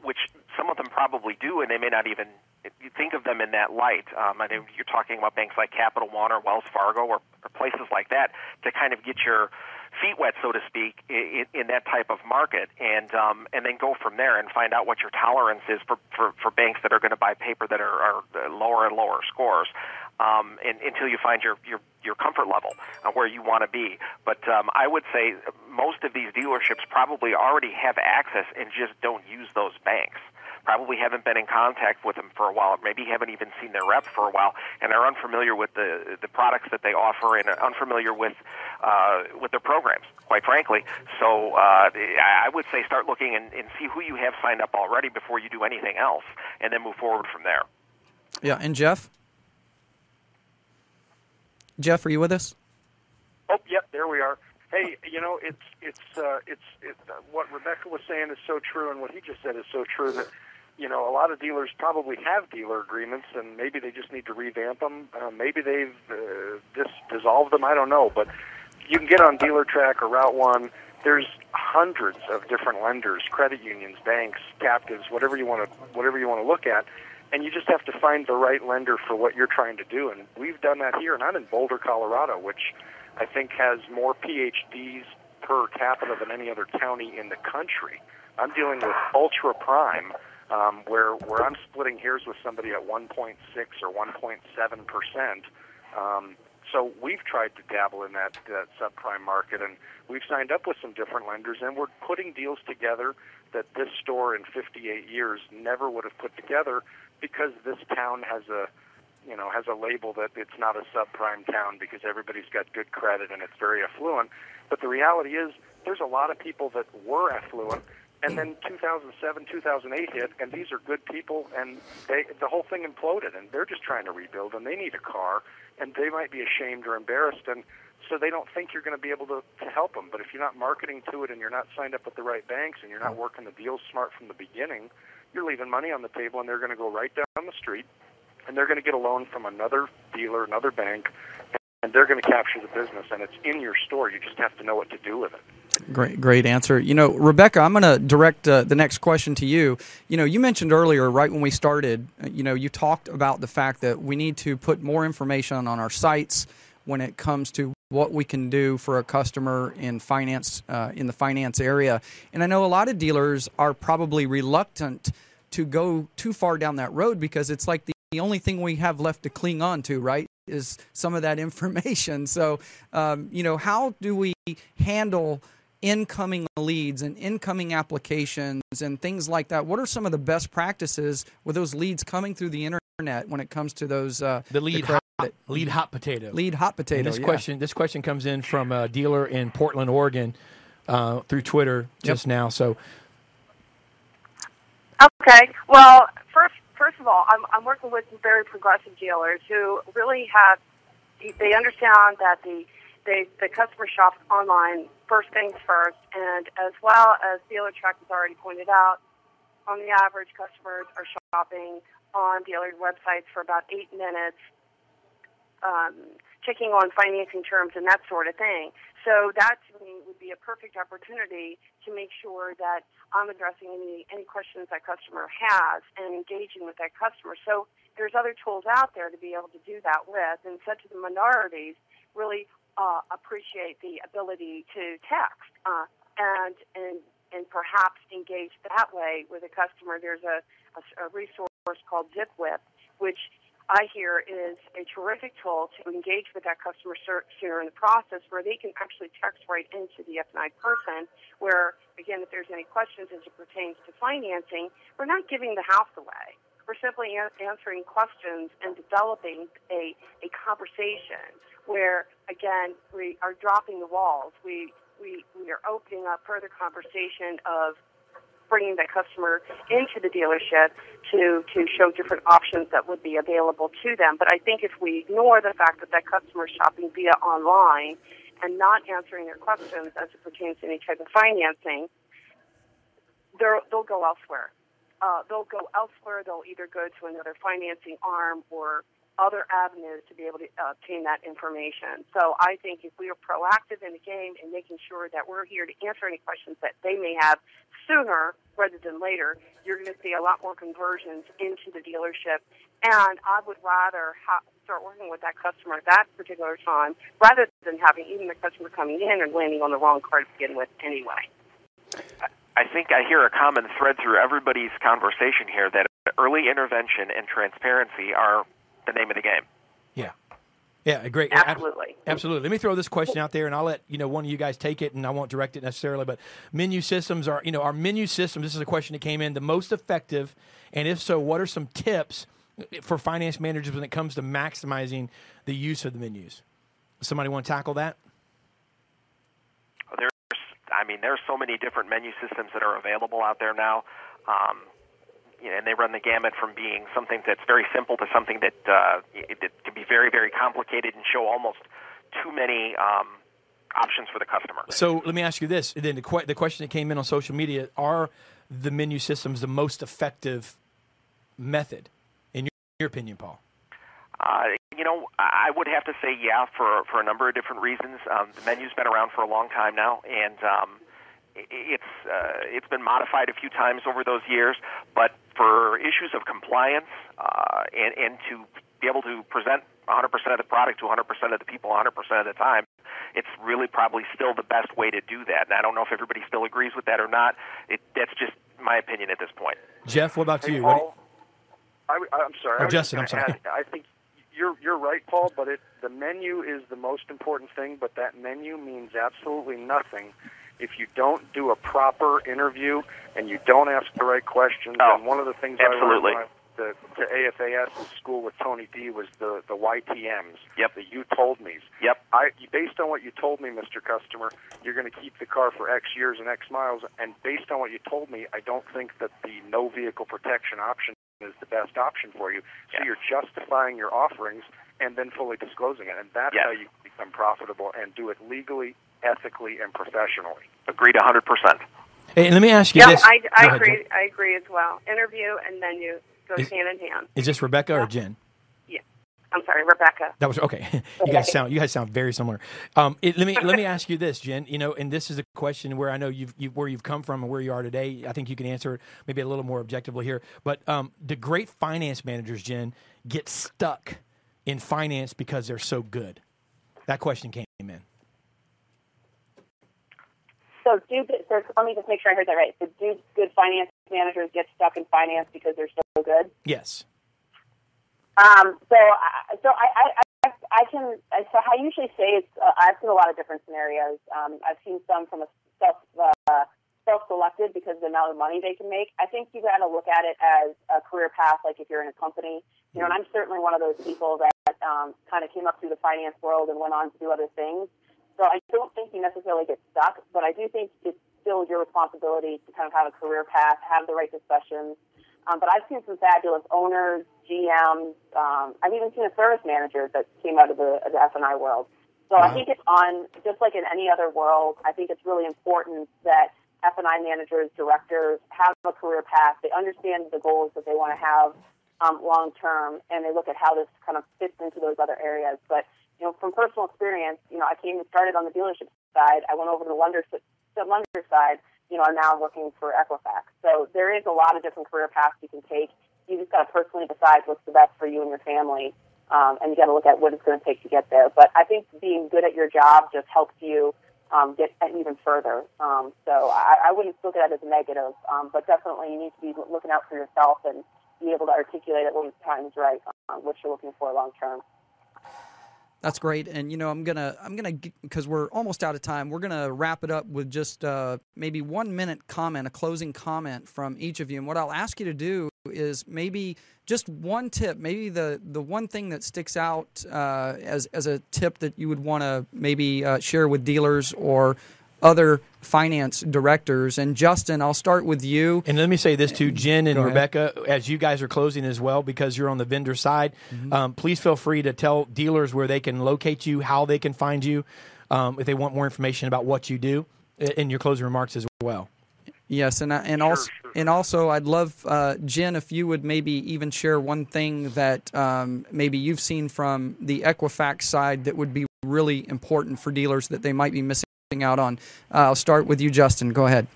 which some of them probably do, and they may not even think of them in that light. Um, I think you're talking about banks like Capital One or Wells Fargo or, or places like that to kind of get your feet wet, so to speak, in, in that type of market, and um, and then go from there and find out what your tolerance is for for, for banks that are going to buy paper that are, are lower and lower scores, um, and, until you find your your your comfort level uh, where you want to be. But um, I would say most of these dealerships probably already have access and just don't use those banks probably haven't been in contact with them for a while, maybe haven't even seen their rep for a while, and are unfamiliar with the the products that they offer and are unfamiliar with uh, with their programs, quite frankly. So uh, I would say start looking and, and see who you have signed up already before you do anything else, and then move forward from there. Yeah, and Jeff? Jeff, are you with us? Oh, yep, there we are. Hey, you know, it's it's uh, it's it, uh, what Rebecca was saying is so true, and what he just said is so true that you know a lot of dealers probably have dealer agreements, and maybe they just need to revamp them. Uh, maybe they've uh, dis- dissolved them. I don't know, but you can get on Dealer Track or Route One. There's hundreds of different lenders, credit unions, banks, captives, whatever you want to whatever you want to look at, and you just have to find the right lender for what you're trying to do. And we've done that here, and I'm in Boulder, Colorado, which I think has more PhDs per capita than any other county in the country. I'm dealing with ultra prime, um, where where I'm splitting hairs with somebody at 1.6 or 1.7 percent. Um, so we've tried to dabble in that, that subprime market, and we've signed up with some different lenders, and we're putting deals together that this store in 58 years never would have put together because this town has a you know has a label that it's not a subprime town because everybody's got good credit and it's very affluent. But the reality is there's a lot of people that were affluent and then 2007 2008 hit and these are good people and they the whole thing imploded and they're just trying to rebuild and they need a car and they might be ashamed or embarrassed and so they don't think you're going to be able to, to help them but if you're not marketing to it and you're not signed up with the right banks and you're not working the deals smart from the beginning you're leaving money on the table and they're going to go right down the street and they're going to get a loan from another dealer another bank and they're going to capture the business and it's in your store you just have to know what to do with it Great, great answer. You know, Rebecca, I'm going to direct uh, the next question to you. You know, you mentioned earlier, right when we started, uh, you know, you talked about the fact that we need to put more information on our sites when it comes to what we can do for a customer in finance uh, in the finance area. And I know a lot of dealers are probably reluctant to go too far down that road because it's like the, the only thing we have left to cling on to, right? Is some of that information. So, um, you know, how do we handle incoming leads and incoming applications and things like that? What are some of the best practices with those leads coming through the internet when it comes to those uh, the lead credit? Hot, lead hot potato. lead hot potato? And this yeah. question this question comes in from a dealer in Portland, Oregon, uh, through Twitter just now. So Okay. Well, first, first of all, I'm, I'm working with some very progressive dealers who really have, they understand that the, they, the customer shops online first things first, and as well as Dealer Track has already pointed out, on the average, customers are shopping on dealer websites for about eight minutes, um, checking on financing terms and that sort of thing. So that to me would be a perfect opportunity to make sure that I'm addressing any any questions that customer has and engaging with that customer. So there's other tools out there to be able to do that with, and such as the minorities really uh, appreciate the ability to text uh, and and and perhaps engage that way with a customer. There's a, a, a resource called ZipWhip, which I hear is a terrific tool to engage with that customer sooner in the process where they can actually text right into the F&I person where, again, if there's any questions as it pertains to financing, we're not giving the house away. We're simply an- answering questions and developing a, a conversation where, again, we are dropping the walls. We, we, we are opening up further conversation of bringing the customer into the dealership to to show different options that would be available to them. But I think if we ignore the fact that that customer is shopping via online and not answering their questions as it pertains to any type of financing, they'll go elsewhere. Uh, they'll go elsewhere. They'll either go to another financing arm or other avenues to be able to uh, obtain that information. So I think if we are proactive in the game and making sure that we're here to answer any questions that they may have sooner rather than later, you're going to see a lot more conversions into the dealership. And I would rather ha- start working with that customer at that particular time rather than having even the customer coming in and landing on the wrong car to begin with anyway. I think I hear a common thread through everybody's conversation here that early intervention and transparency are the name of the game. Yeah. Yeah, great. Absolutely. Absolutely. Let me throw this question out there, and I'll let you know one of you guys take it, and I won't direct it necessarily. But menu systems are, you know, our menu systems. This is a question that came in. The most effective, and if so, what are some tips for finance managers when it comes to maximizing the use of the menus? Somebody want to tackle that? There's, I mean, there's so many different menu systems that are available out there now. Um, you know, and they run the gamut from being something that's very simple to something that uh, it, it can be very, very complicated and show almost too many um, options for the customer. So let me ask you this: then the, que- the question that came in on social media: Are the menu systems the most effective method, in your, your opinion, Paul? Uh, you know, I would have to say yeah for for a number of different reasons. Um, the menu's been around for a long time now, and um, it's uh, it's been modified a few times over those years. But for issues of compliance uh, and and to be able to present 100% of the product to 100% of the people 100% of the time, it's really probably still the best way to do that. And I don't know if everybody still agrees with that or not. It, that's just my opinion at this point. Jeff, what about Hey, you? What do Paul, I, am sorry. Oh, I Justin, I'm sorry. add, I think you're you're right, Paul. But it the menu is the most important thing. But that menu means absolutely nothing if you don't do a proper interview and you don't ask the right questions. Oh, and one of the things absolutely. I learned to AFAS in school with Tony D was the the YTMs. Yep. The you told me's. Yep. I based on what you told me, Mr. Customer, you're going to keep the car for X years and X miles. And based on what you told me, I don't think that the no vehicle protection option is the best option for you. So Yeah. you're justifying your offerings and then fully disclosing it, and that's Yes. how you become profitable and do it legally, ethically, and professionally. Agreed 100%. Hey, let me ask you Yeah, this. I, I agree. Jen. I agree as well. Interview and menu goes Is- hand in hand. Is this Rebecca or Jen? Yeah, I'm sorry, Rebecca. That was okay. you guys sound you guys sound very similar. Um, it, let me let me ask you this, Jen. You know, and this is a question where I know you've you, where you've come from and where you are today. I think you can answer it maybe a little more objectively here. But um, do great finance managers, Jen, get stuck in finance because they're so good? That question came in. So, do good, so let me just make sure I heard that right. So, do good finance managers get stuck in finance because they're so good? Yes. Um, so, I- so I, I, I, I can. So, I usually say it's. Uh, I've seen a lot of different scenarios. Um, I've seen some from a self uh, self-selected because of the amount of money they can make. I think you got to look at it as a career path. Like if you're in a company, you know. And I'm certainly one of those people that um, kind of came up through the finance world and went on to do other things. So I don't think you necessarily get stuck, but I do think it's still your responsibility to kind of have a career path, have the right discussions. Um, but I've seen some fabulous owners, GMs. Um, I've even seen a service manager that came out of the, the F&I world. So I think it's on, just like in any other world, I think it's really important that F&I managers, directors have a career path. They understand the goals that they want to have um, long term, and they look at how this kind of fits into those other areas. But you know, from personal experience, you know, I came and started on the dealership side. I went over to the lender, the lender side. You know, I'm now working for Equifax. So there is a lot of different career paths you can take. You just got to personally decide what's the best for you and your family, um, and you got to look at what it's going to take to get there. But I think being good at your job just helps you um, get even further. Um, so I, I wouldn't look at it as a negative, um, but definitely you need to be looking out for yourself and be able to articulate it when the time's right, um, what you're looking for long term. That's great, and you know I'm gonna I'm gonna because we're almost out of time. We're gonna wrap it up with just uh, maybe one minute comment, a closing comment from each of you. And what I'll ask you to do is maybe just one tip, maybe the the one thing that sticks out uh, as as a tip that you would want to maybe uh, share with dealers or other finance directors. And Justin, I'll start with you. And let me say this to Jen and Rebecca, as you guys are closing as well, because you're on the vendor side. Um, please feel free to tell dealers where they can locate you, how they can find you, um, if they want more information about what you do, in your closing remarks as well. Yes, and I- and also and also I'd love uh, Jen if you would maybe even share one thing that um, maybe you've seen from the Equifax side that would be really important for dealers that they might be missing out on. Uh, I'll start with you, Justin. Go ahead.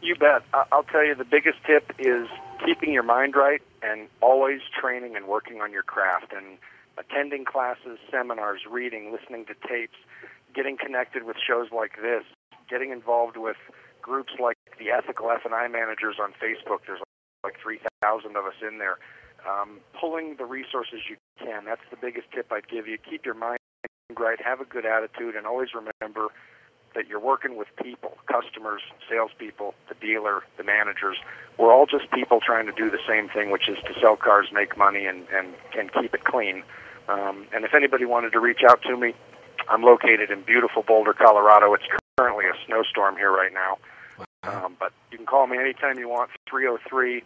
You bet. I'll tell you the biggest tip is keeping your mind right and always training and working on your craft and attending classes, seminars, reading, listening to tapes, getting connected with shows like this, getting involved with groups like the Ethical F&I Managers on Facebook. There's like 3,000 of us in there. Um, pulling the resources you can. That's the biggest tip I'd give you. Keep your mind right, have a good attitude, and always remember that you're working with people, customers, salespeople, the dealer, the managers. We're all just people trying to do the same thing, which is to sell cars, make money, and and, and keep it clean. Um, and if anybody wanted to reach out to me, I'm located in beautiful Boulder, Colorado. It's currently a snowstorm here right now. Um, but you can call me anytime you want, 303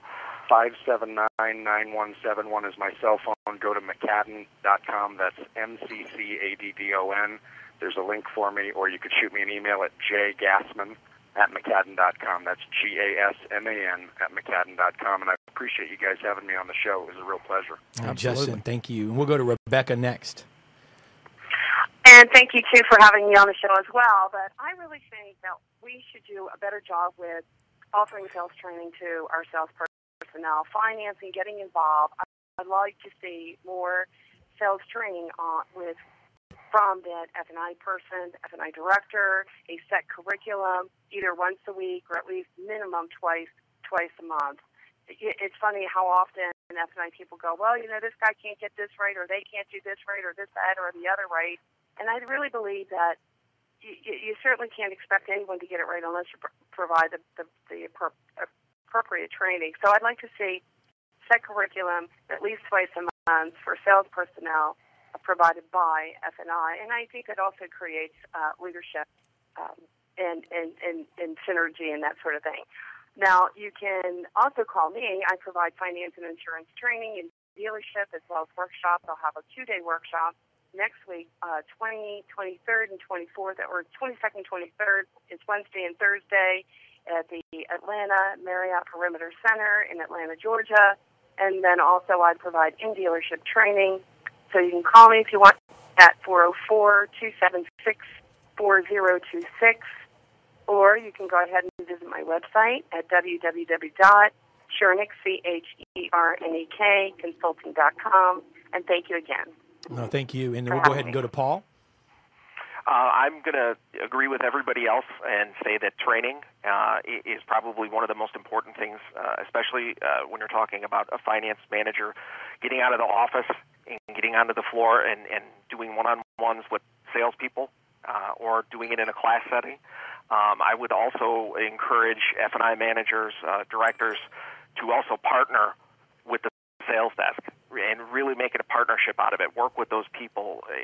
579-9171 is my cell phone. Go to McCaddon.com. That's M-C-C-A-D-D-O-N. There's a link for me, or you could shoot me an email at jgassman at McCaddon.com. That's G-A-S-M-A-N at McCaddon.com. And I appreciate you guys having me on the show. It was a real pleasure. Oh, Justin, thank you. And we'll go to Rebecca next. And thank you too for having me on the show as well. But I really think that we should do a better job with offering sales training to our sales personnel, financing, getting involved. I'd like to see more sales training on, with from that F&I person, F&I director, a set curriculum, either once a week or at least minimum twice twice a month. It, it's funny how often F&I people go, well, you know, this guy can't get this right, or they can't do this right, or this, that, or the other right. And I really believe that you, you certainly can't expect anyone to get it right unless you pr- provide the, the, the appropriate training. So I'd like to see set curriculum at least twice a month for sales personnel provided by F&I, and I think it also creates uh, leadership um, and, and, and, and synergy and that sort of thing. Now, you can also call me. I provide finance and insurance training and dealership as well as workshops. I'll have a two-day workshop next week, uh, 20, 23rd, and 24th, or 22nd, 23rd. It's Wednesday and Thursday at the Atlanta Marriott Perimeter Center in Atlanta, Georgia. And then also I provide in-dealership training so you can call me if you want at 404 276 4026, or you can go ahead and visit my website at www.chernek, C-H-E-R-N-E-K, consulting.com. And thank you again. No, thank you. And then we'll go ahead and go to Paul. Uh, I'm going to agree with everybody else and say that training uh, is probably one of the most important things, uh, especially uh, when you're talking about a finance manager getting out of the office and getting onto the floor and, and doing one-on-ones with salespeople uh, or doing it in a class setting. Um, I would also encourage F&I managers, uh, directors, to also partner with the sales desk and really make it a partnership out of it. Work with those people, uh,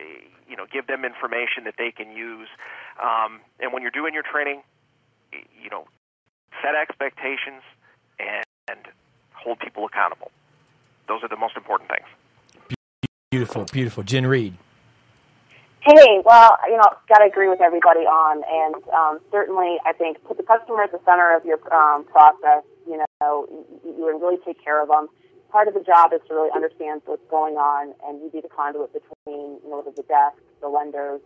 you know, give them information that they can use. Um, and when you're doing your training, you know, set expectations and, and hold people accountable. Those are the most important things. Beautiful, beautiful. Jen Reed. Hey, well, you know, got to agree with everybody on, and um, certainly I think put the customer at the center of your um, process. You know, you, you really take care of them. Part of the job is to really understand what's going on, and you be the conduit between, you know, the desk, the lenders,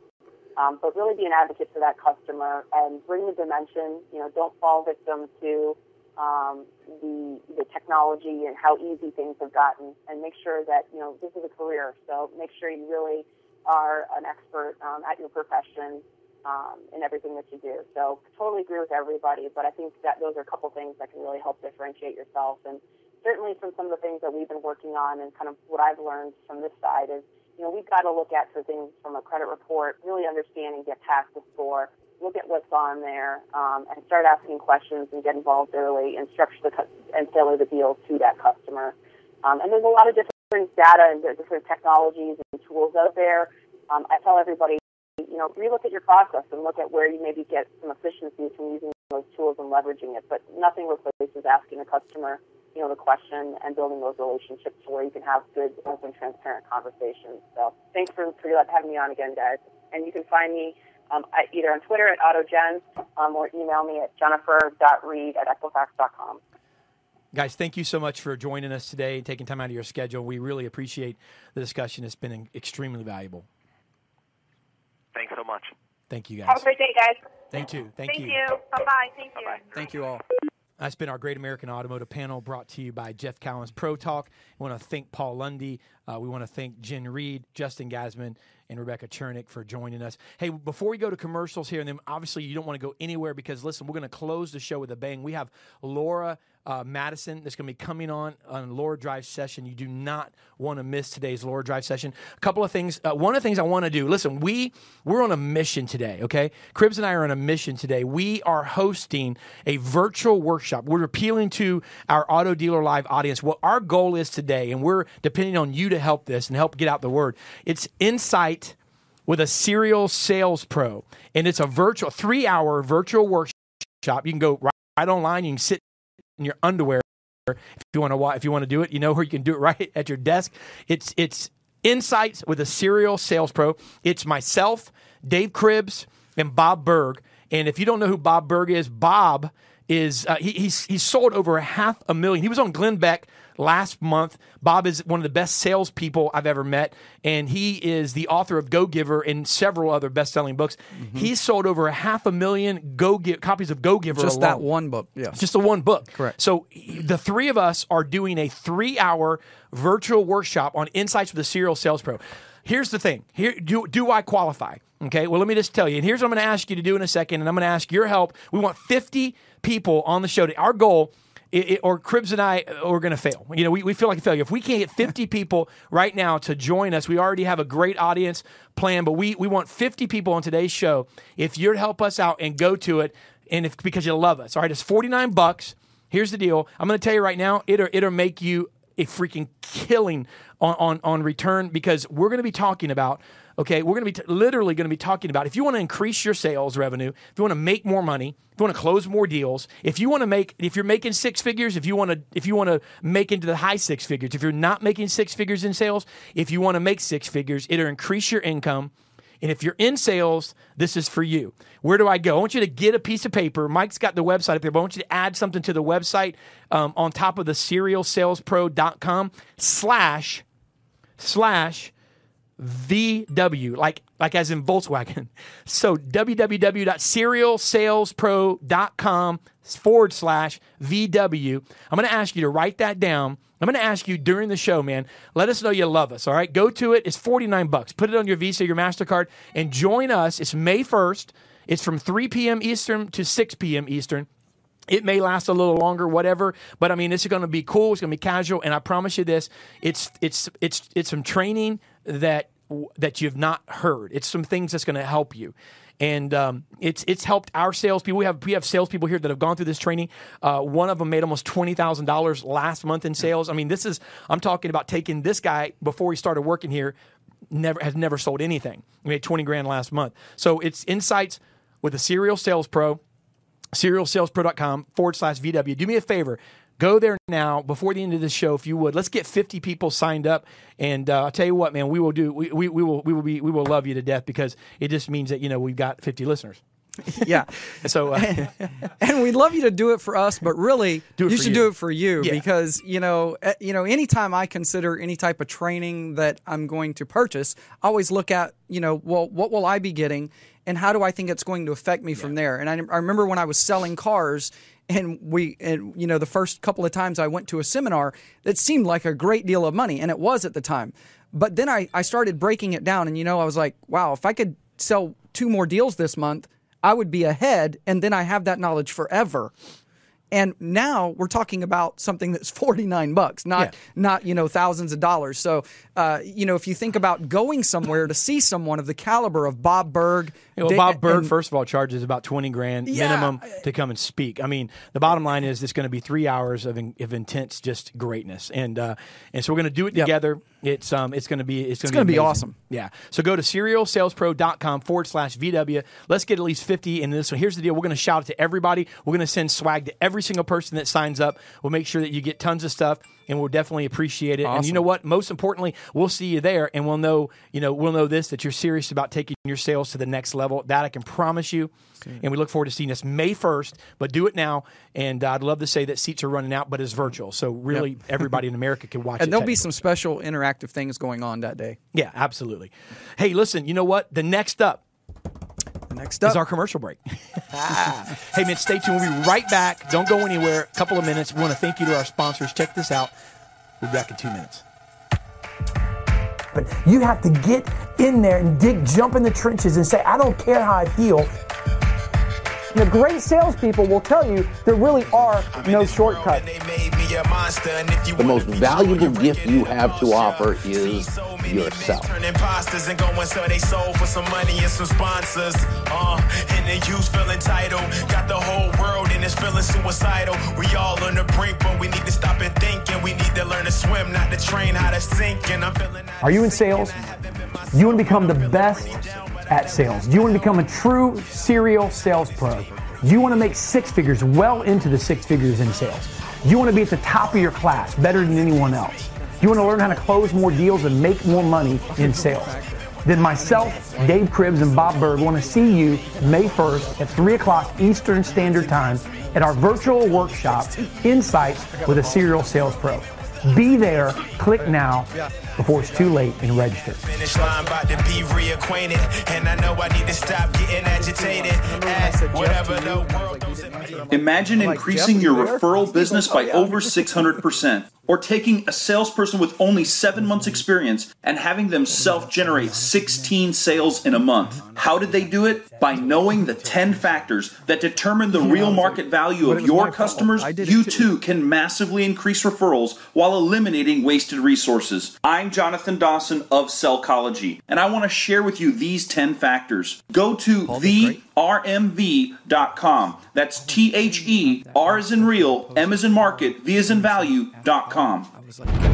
um, but really be an advocate for that customer and bring the dimension. You know, don't fall victim to um, the the technology and how easy things have gotten, and make sure that you know this is a career. So make sure you really are an expert um, at your profession um, in everything that you do. So totally agree with everybody, but I think that those are a couple things that can really help differentiate yourself. And certainly from some of the things that we've been working on and kind of what I've learned from this side is, you know, we've got to look at things from a credit report, really understand and get past the score, look at what's on there, um, and start asking questions and get involved early and structure the and tailor the deal to that customer. Um, and there's a lot of different data and different technologies and tools out there. Um, I tell everybody, you know, relook at your process and look at where you maybe get some efficiencies from using those tools and leveraging it. But nothing replaces asking a customer, you know, the question and building those relationships where you can have good, open, transparent conversations. So thanks for, for having me on again, guys. And you can find me um, either on Twitter at AutoGen um, or email me at jennifer.reed at equifax.com. Guys, thank you so much for joining us today, taking time out of your schedule. We really appreciate the discussion. It's been extremely valuable. Thanks so much. Thank you, guys. Have a great day, guys. Thank you. Thank, Thank you. you. Bye bye. Thank you. Bye-bye. Thank you all. That's been our Great American Automotive panel brought to you by Jeff Cowan's Pro Talk. We want to thank Paul Lundy. Uh, we want to thank Jen Reed, Justin Gasman, and Rebecca Chernek for joining us. Hey, before we go to commercials here, and then obviously you don't want to go anywhere because listen, we're going to close the show with a bang. We have Laura uh, Madison that's going to be coming on on Laura Drive session. You do not want to miss today's Laura Drive session. A couple of things. Uh, one of the things I want to do. Listen, we we're on a mission today. Okay, Cribbs and I are on a mission today. We are hosting a virtual workshop. We're appealing to our Auto Dealer Live audience. What our goal is today, and we're depending on you to help this and help get out the word. It's insight with a serial sales pro, and it's a virtual three hour virtual workshop. You can go right, right online. You can sit in your underwear If you want to if you want to do it, you know where you can do it right at your desk. It's it's insights with a serial sales pro. It's myself, Dave Cribbs, and Bob Burg. And if you don't know who Bob Burg is, Bob is uh, he, he's he's sold over a half a million. He was on Glenn Beck last month. Bob is one of the best salespeople I've ever met, and he is the author of Go Giver and several other best-selling books. Mm-hmm. He's sold over a half a million Go Give copies of Go Giver. Just alone. that one book. Yeah. Just the one book. Correct. So the three of us are doing a three-hour virtual workshop on insights with a serial sales pro. Here's the thing. Here, do do I qualify? Okay. Well, let me just tell you. And here's what I'm going to ask you to do in a second. And I'm going to ask your help. We want 50 people on the show. To, our goal. It, it- or Cribbs and I uh, are going to fail. You know, we, we feel like a failure. If we can't get 50 people right now to join us, we already have a great audience plan, but we, we want 50 people on today's show. If you'd help us out and go to it, and if because you love us, all right, it's 49 bucks. Here's the deal. I'm going to tell you right now, it'll, it'll make you a freaking killing on, on, on return because we're going to be talking about, okay, we're going to be t- literally going to be talking about if you want to increase your sales revenue, if you want to make more money, if you want to close more deals, if you want to make, if you're making six figures, if you want to, if you want to make into the high six figures, if you're not making six figures in sales, if you want to make six figures, it'll increase your income. And if you're in sales, this is for you. Where do I go? I want you to get a piece of paper. Mike's got the website up there, but I want you to add something to the website um, on top of the serialsalespro.com slash slash VW, like like as in Volkswagen. So www.serialsalespro.com forward slash VW. I'm going to ask you to write that down. I'm going to ask you during the show, man. Let us know you love us. All right, go to it. It's 49 bucks. Put it on your Visa, your Mastercard, and join us. It's May 1st. It's from 3 p.m. Eastern to 6 p.m. Eastern. It may last a little longer, whatever. But I mean, this is going to be cool. It's going to be casual, and I promise you this: it's it's it's it's some training that that you've not heard. It's some things that's going to help you. And um, it's it's helped our salespeople. We have we have salespeople here that have gone through this training. Uh, one of them made almost twenty thousand dollars last month in sales. I mean, this is I'm talking about taking this guy before he started working here. Never has never sold anything. He made twenty grand last month. So it's insights with a serial sales pro serialsalespro.com forward slash VW. Do me a favor. Go there now before the end of the show, if you would. Let's get 50 people signed up, and uh, I'll tell you what, man, we will do. We, we, we will we will be we will love you to death because it just means that you know we've got 50 listeners. yeah. So uh, and we'd love you to do it for us, but really, you should you. do it for you Yeah. because you know, eh, you know, anytime I consider any type of training that I'm going to purchase, I always look at, you know, well, what will I be getting, and how do I think it's going to affect me from there? And I, I remember when I was selling cars. And we, and you know, the first couple of times I went to a seminar, it seemed like a great deal of money, and it was at the time. But then I, I started breaking it down, and you know, I was like, wow, if I could sell two more deals this month, I would be ahead, and then I have that knowledge forever. And now we're talking about something that's 49 bucks, not not you know thousands of dollars. So uh, you know if you think about going somewhere to see someone of the caliber of Bob Burg, know, Da- Bob Burg, and- first of all, charges about twenty grand Yeah. minimum to come and speak. I mean, the bottom line is it's going to be three hours of, in, of intense, just greatness, and uh, and so we're going to do it Yep. together. It's um, it's going to be it's going gonna be amazing. awesome. Yeah. So go to serialsalespro.com forward slash VW. Let's get at least 50 in this one. Here's the deal. We're going to shout it to everybody. We're going to send swag to every single person that signs up. We'll make sure that you get tons of stuff and we'll definitely appreciate it. And you know what? Most importantly, we'll see you there and we'll know, you know, we'll know this that you're serious about taking your sales to the next level. That I can promise you. And we look forward to seeing us May 1st, but do it now. And I'd love to say that seats are running out, but it's virtual. So really everybody in America can watch it. and there'll be some special interactive things going on that day. Yeah, absolutely. Hey, listen, you know what? The next up Next up, is our commercial break. hey, man, stay tuned. We'll be right back. Don't go anywhere. A couple of minutes. We want to thank you to our sponsors. Check this out. We'll be back in two minutes. But you have to get in there and dig, jump in the trenches and say, I don't care how I feel. The great salespeople will tell you there really are no shortcuts. The most valuable gift you have to offer is yourself. Turn imposters and going so they sold for some money and some sponsors. Uh, and the youth feel entitled. Got the whole world and it's feeling suicidal. We all on the brink, but we need to stop and think. And we need to learn to swim, not to train how to sink. And I'm feeling Are you in sales? You want to become the best at sales. Do you want to become a true serial sales pro. Do you want to make six figures, well into the six figures in sales. Do You want to be at the top of your class, better than anyone else. Do You want to learn how to close more deals and make more money in sales. Then myself, Dave Cribbs, and Bob Burg want to see you May 1st at 3 o'clock Eastern Standard Time at our virtual workshop, Insights with a Serial Sales Pro. Be there, click now before it's too late and register. Finish line about to be reacquainted, and I know I need to stop getting agitated. As whatever the world goes in Imagine increasing your referral business by over 600%, or taking a salesperson with only seven months' experience and having them self generate 16 sales in a month. How did they do it? By knowing the 10 factors that determine the real market value of your customers, you too can massively increase referrals while eliminating wasted resources. I'm Jonathan Dawson of Cellcology, and I want to share with you these 10 factors. Go to thermv.com. That's T H E, R is in real, M is in market, V is in value.com.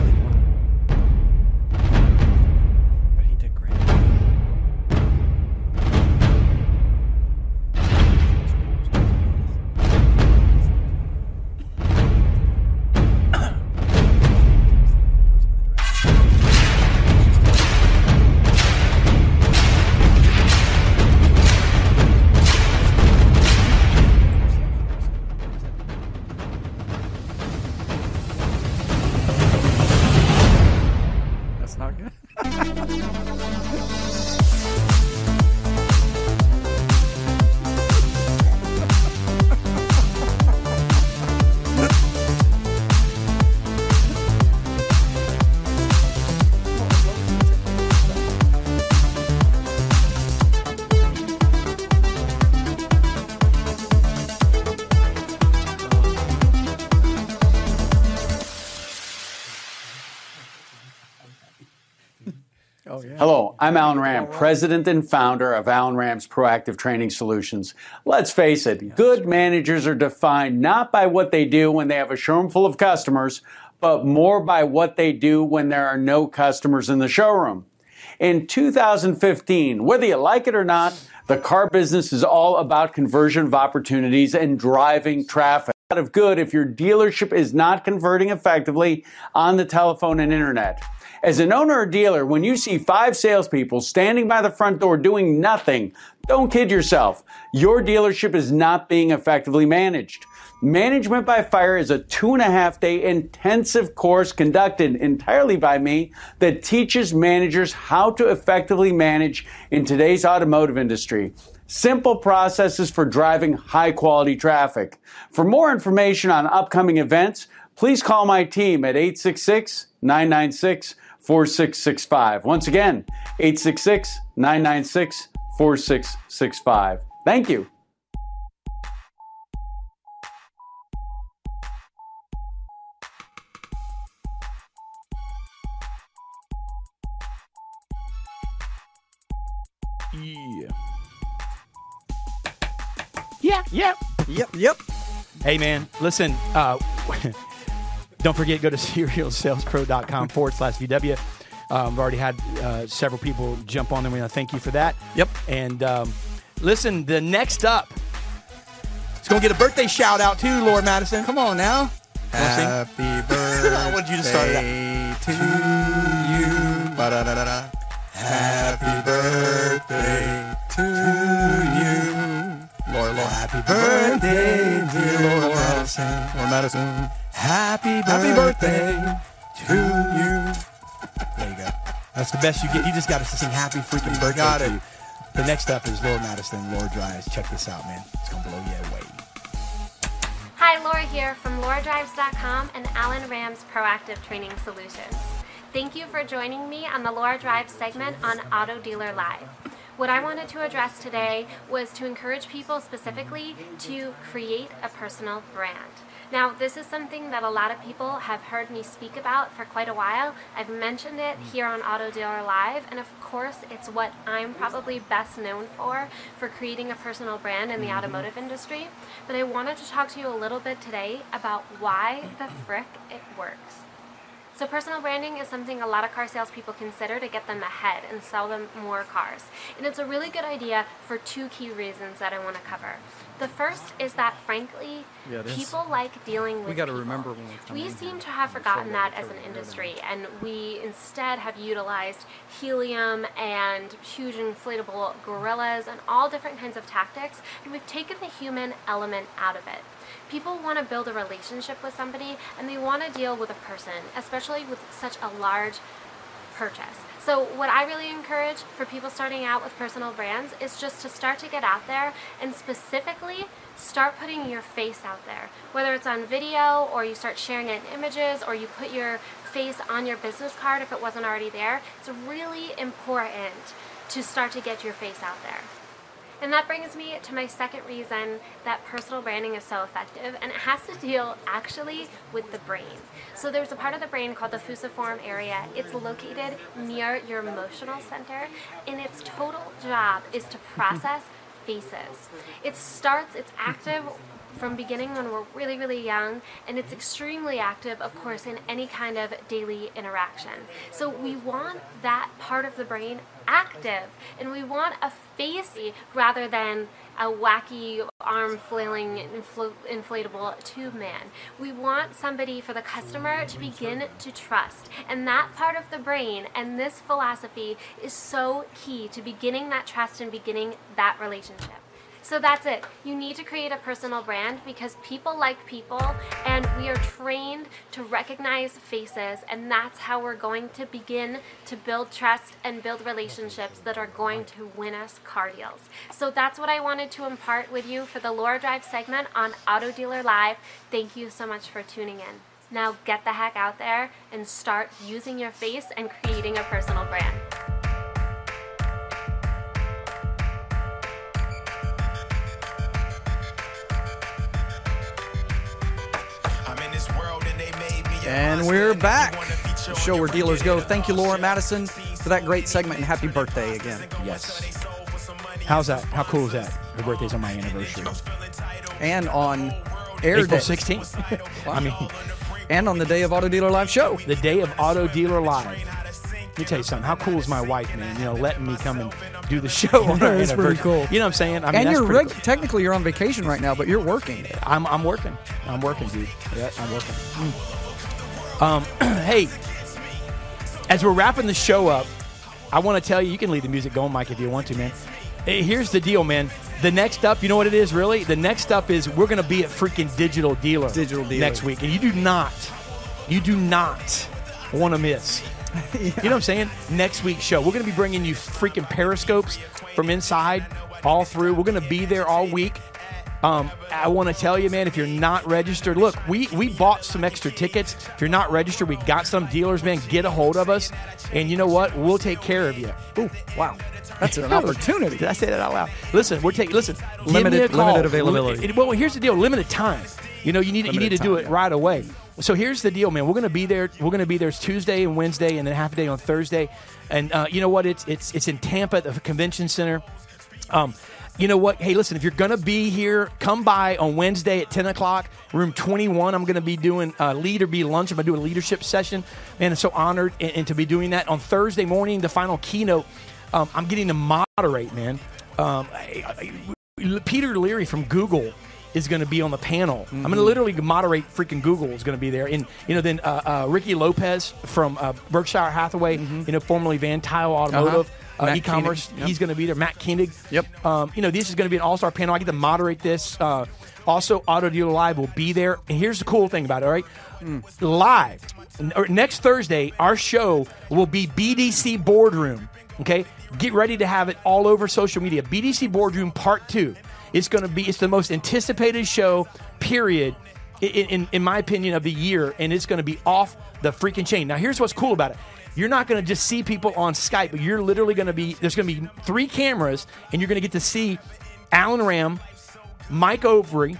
I'm Alan Ram, president and founder of Alan Ram's Proactive Training Solutions. Let's face it, good managers are defined not by what they do when they have a showroom full of customers, but more by what they do when there are no customers in the showroom. In 2015, whether you like it or not, the car business is all about conversion of opportunities and driving traffic. Out of good if your dealership is not converting effectively on the telephone and internet. As an owner or dealer, when you see five salespeople standing by the front door doing nothing, don't kid yourself. Your dealership is not being effectively managed. Management by Fire is a two and a half day intensive course conducted entirely by me that teaches managers how to effectively manage in today's automotive industry. Simple processes for driving high quality traffic. For more information on upcoming events, please call my team at 866 996 4665. Once again, 866 996 4665. Thank you. Yeah. Yeah, yeah. Yep, yep. Hey, man, listen, uh, don't forget, go to serialsalespro.com forward slash VW. Um, I've already had uh, several people jump on there. We want to thank you for that. Yep. And um, listen, the next up, it's going to get a birthday shout out too, Laura Madison. Come on now. Happy birthday I wanted you to start it out. to you. Ba-da-da-da-da. Happy birthday to you. Laura, Laura. Happy birthday, dear Laura Madison. Laura Madison. Happy birthday, Happy birthday to you. There you go. That's the best you get. You just got to sing happy freaking birthday got to it. you. The next up is Laura Madison, Laura Drives. Check this out, man. It's going to blow you away. Hi, Laura here from LauraDrives.com and Alan Ram's Proactive Training Solutions. Thank you for joining me on the Laura Drives segment on Auto Dealer Live. What I wanted to address today was to encourage people specifically to create a personal brand. Now, this is something that a lot of people have heard me speak about for quite a while. I've mentioned it here on Auto Dealer Live, and of course, it's what I'm probably best known for for creating a personal brand in the mm-hmm. automotive industry. But I wanted to talk to you a little bit today about why the frick it works. So personal branding is something a lot of car salespeople consider to get them ahead and sell them more cars. And it's a really good idea for two key reasons that I want to cover. The first is that, frankly, Yeah, is. people like dealing with We got to remember when we We seem to have forgotten that as an industry, and we instead have utilized helium and huge inflatable gorillas and all different kinds of tactics, and we've taken the human element out of it. People want to build a relationship with somebody, and they want to deal with a person, especially with such a large purchase. So, what I really encourage for people starting out with personal brands is just to start to get out there and specifically start putting your face out there. Whether it's on video or you start sharing it in images or you put your face on your business card if it wasn't already there, it's really important to start to get your face out there. And that brings me to my second reason that personal branding is so effective, and it has to deal actually with the brain. So there's a part of the brain called the fusiform area. It's located near your emotional center, and its total job is to process faces. It starts, it's active from beginning when we're really really young and it's extremely active of course in any kind of daily interaction. So we want that part of the brain active and we want a facey rather than a wacky arm flailing infl- inflatable tube man. We want somebody for the customer to begin to trust and that part of the brain and this philosophy is so key to beginning that trust and beginning that relationship so that's it. You need to create a personal brand because people like people and we are trained to recognize faces and that's how we're going to begin to build trust and build relationships that are going to win us car deals. So that's what I wanted to impart with you for the Laura Drive segment on Auto Dealer Live. Thank you so much for tuning in. Now get the heck out there and start using your face and creating a personal brand. And we're back. The show where dealers go. Thank you, Laura Madison, for that great segment, and happy birthday again. Yes. How's that? How cool is that? Her birthday's on my anniversary. And on air April day. 16th. I mean, and on the day of Auto Dealer Live show. The day of Auto Dealer Live. Let me tell you something. How cool is my wife, man? You know, letting me come and do the show on her It's pretty anniversary. cool. You know what I'm saying? I mean, and that's you're pretty reg- technically you're on vacation right now, but you're working. I'm I'm working. I'm working, dude. Yeah, I'm working. Mm. Um, hey, as we're wrapping the show up, I want to tell you, you can leave the music going, Mike, if you want to, man. Hey, here's the deal, man. The next up, you know what it is, really? The next up is we're going to be at freaking Digital Dealer, Digital Dealer. next week, and you do not, you do not want to miss. You know what I'm saying? Next week's show, we're going to be bringing you freaking periscopes from inside all through. We're going to be there all week. Um, I want to tell you, man, if you're not registered, look, we we bought some extra tickets. If you're not registered, we got some dealers, man. Get a hold of us, and you know what? We'll take care of you. Ooh, wow, That's an opportunity. Did I say that out loud? Listen, we're taking. Listen, Limited- limited availability. Li- Well, here's the deal: limited time. You know, you need you need to do it yeah. right away. So here's the deal, man. We're gonna be there. We're gonna be there Tuesday and Wednesday, and then half a day on Thursday. And uh, you know what? It's it's it's in Tampa at the convention center. Um, you know what? Hey, listen, if you're going to be here, come by on Wednesday at 10 o'clock, room 21. I'm going to be doing uh, Leader Be Lunch. I'm going to do a leadership session. Man, I'm so honored and, and to be doing that. On Thursday morning, the final keynote, um, I'm getting to moderate, man. Um, I- I- Peter Leary from Google is going to be on the panel. I'm going to literally moderate freaking Google is going to be there. And, you know, then uh, uh, Ricky Lopez from uh, Berkshire Hathaway, you know, formerly Van Tuyl Automotive. Uh, e-commerce. Koenig, yep. He's going to be there. Matt Koenig. Yep. Um, you know, this is going to be an all-star panel. I get to moderate this. Uh, also, Auto Dealer Live will be there. And here's the cool thing about it. All right, live N- or next Thursday, our show will be BDC Boardroom. Okay, get ready to have it all over social media. BDC Boardroom Part Two. It's going to be. It's the most anticipated show. Period. In, in, in my opinion, of the year, and it's going to be off the freaking chain. Now, here's what's cool about it you're not going to just see people on Skype, but you're literally going to be there's going to be three cameras, and you're going to get to see Alan Ram, Mike Overy,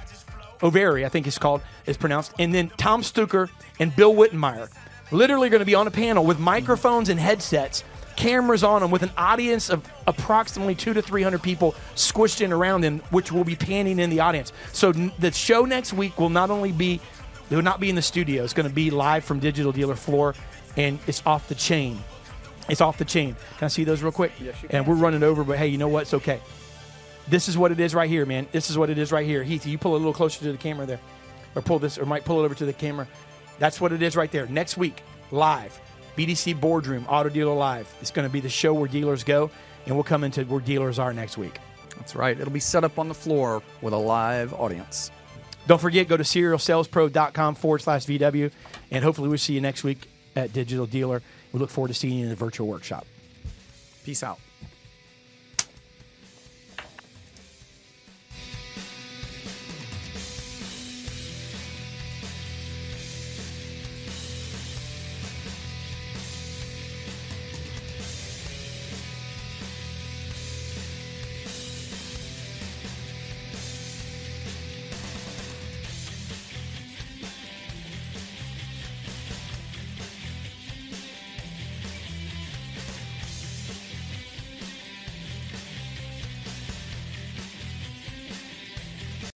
Overy, I think it's called, is pronounced, and then Tom Stuker and Bill Wittenmyer. Literally going to be on a panel with microphones and headsets, cameras on them, with an audience of approximately two to three hundred people squished in around them, which will be panning in the audience. So the show next week will not only be It will not be in the studio. It's going to be live from Digital Dealer floor, and it's off the chain. It's off the chain. Can I see those real quick? Yes, you And can. we're running over, but hey, you know what? It's okay. This is what it is right here, man. This is what it is right here. Heath, you pull a little closer to the camera there, or pull this, or might pull it over to the camera. That's what it is right there. Next week, live, BDC Boardroom, Auto Dealer Live. It's going to be the show where dealers go, and we'll come into where dealers are next week. That's right. It'll be set up on the floor with a live audience. Don't forget, go to serialsalespro.com forward slash VW, and hopefully we'll see you next week at Digital Dealer. We look forward to seeing you in the virtual workshop. Peace out.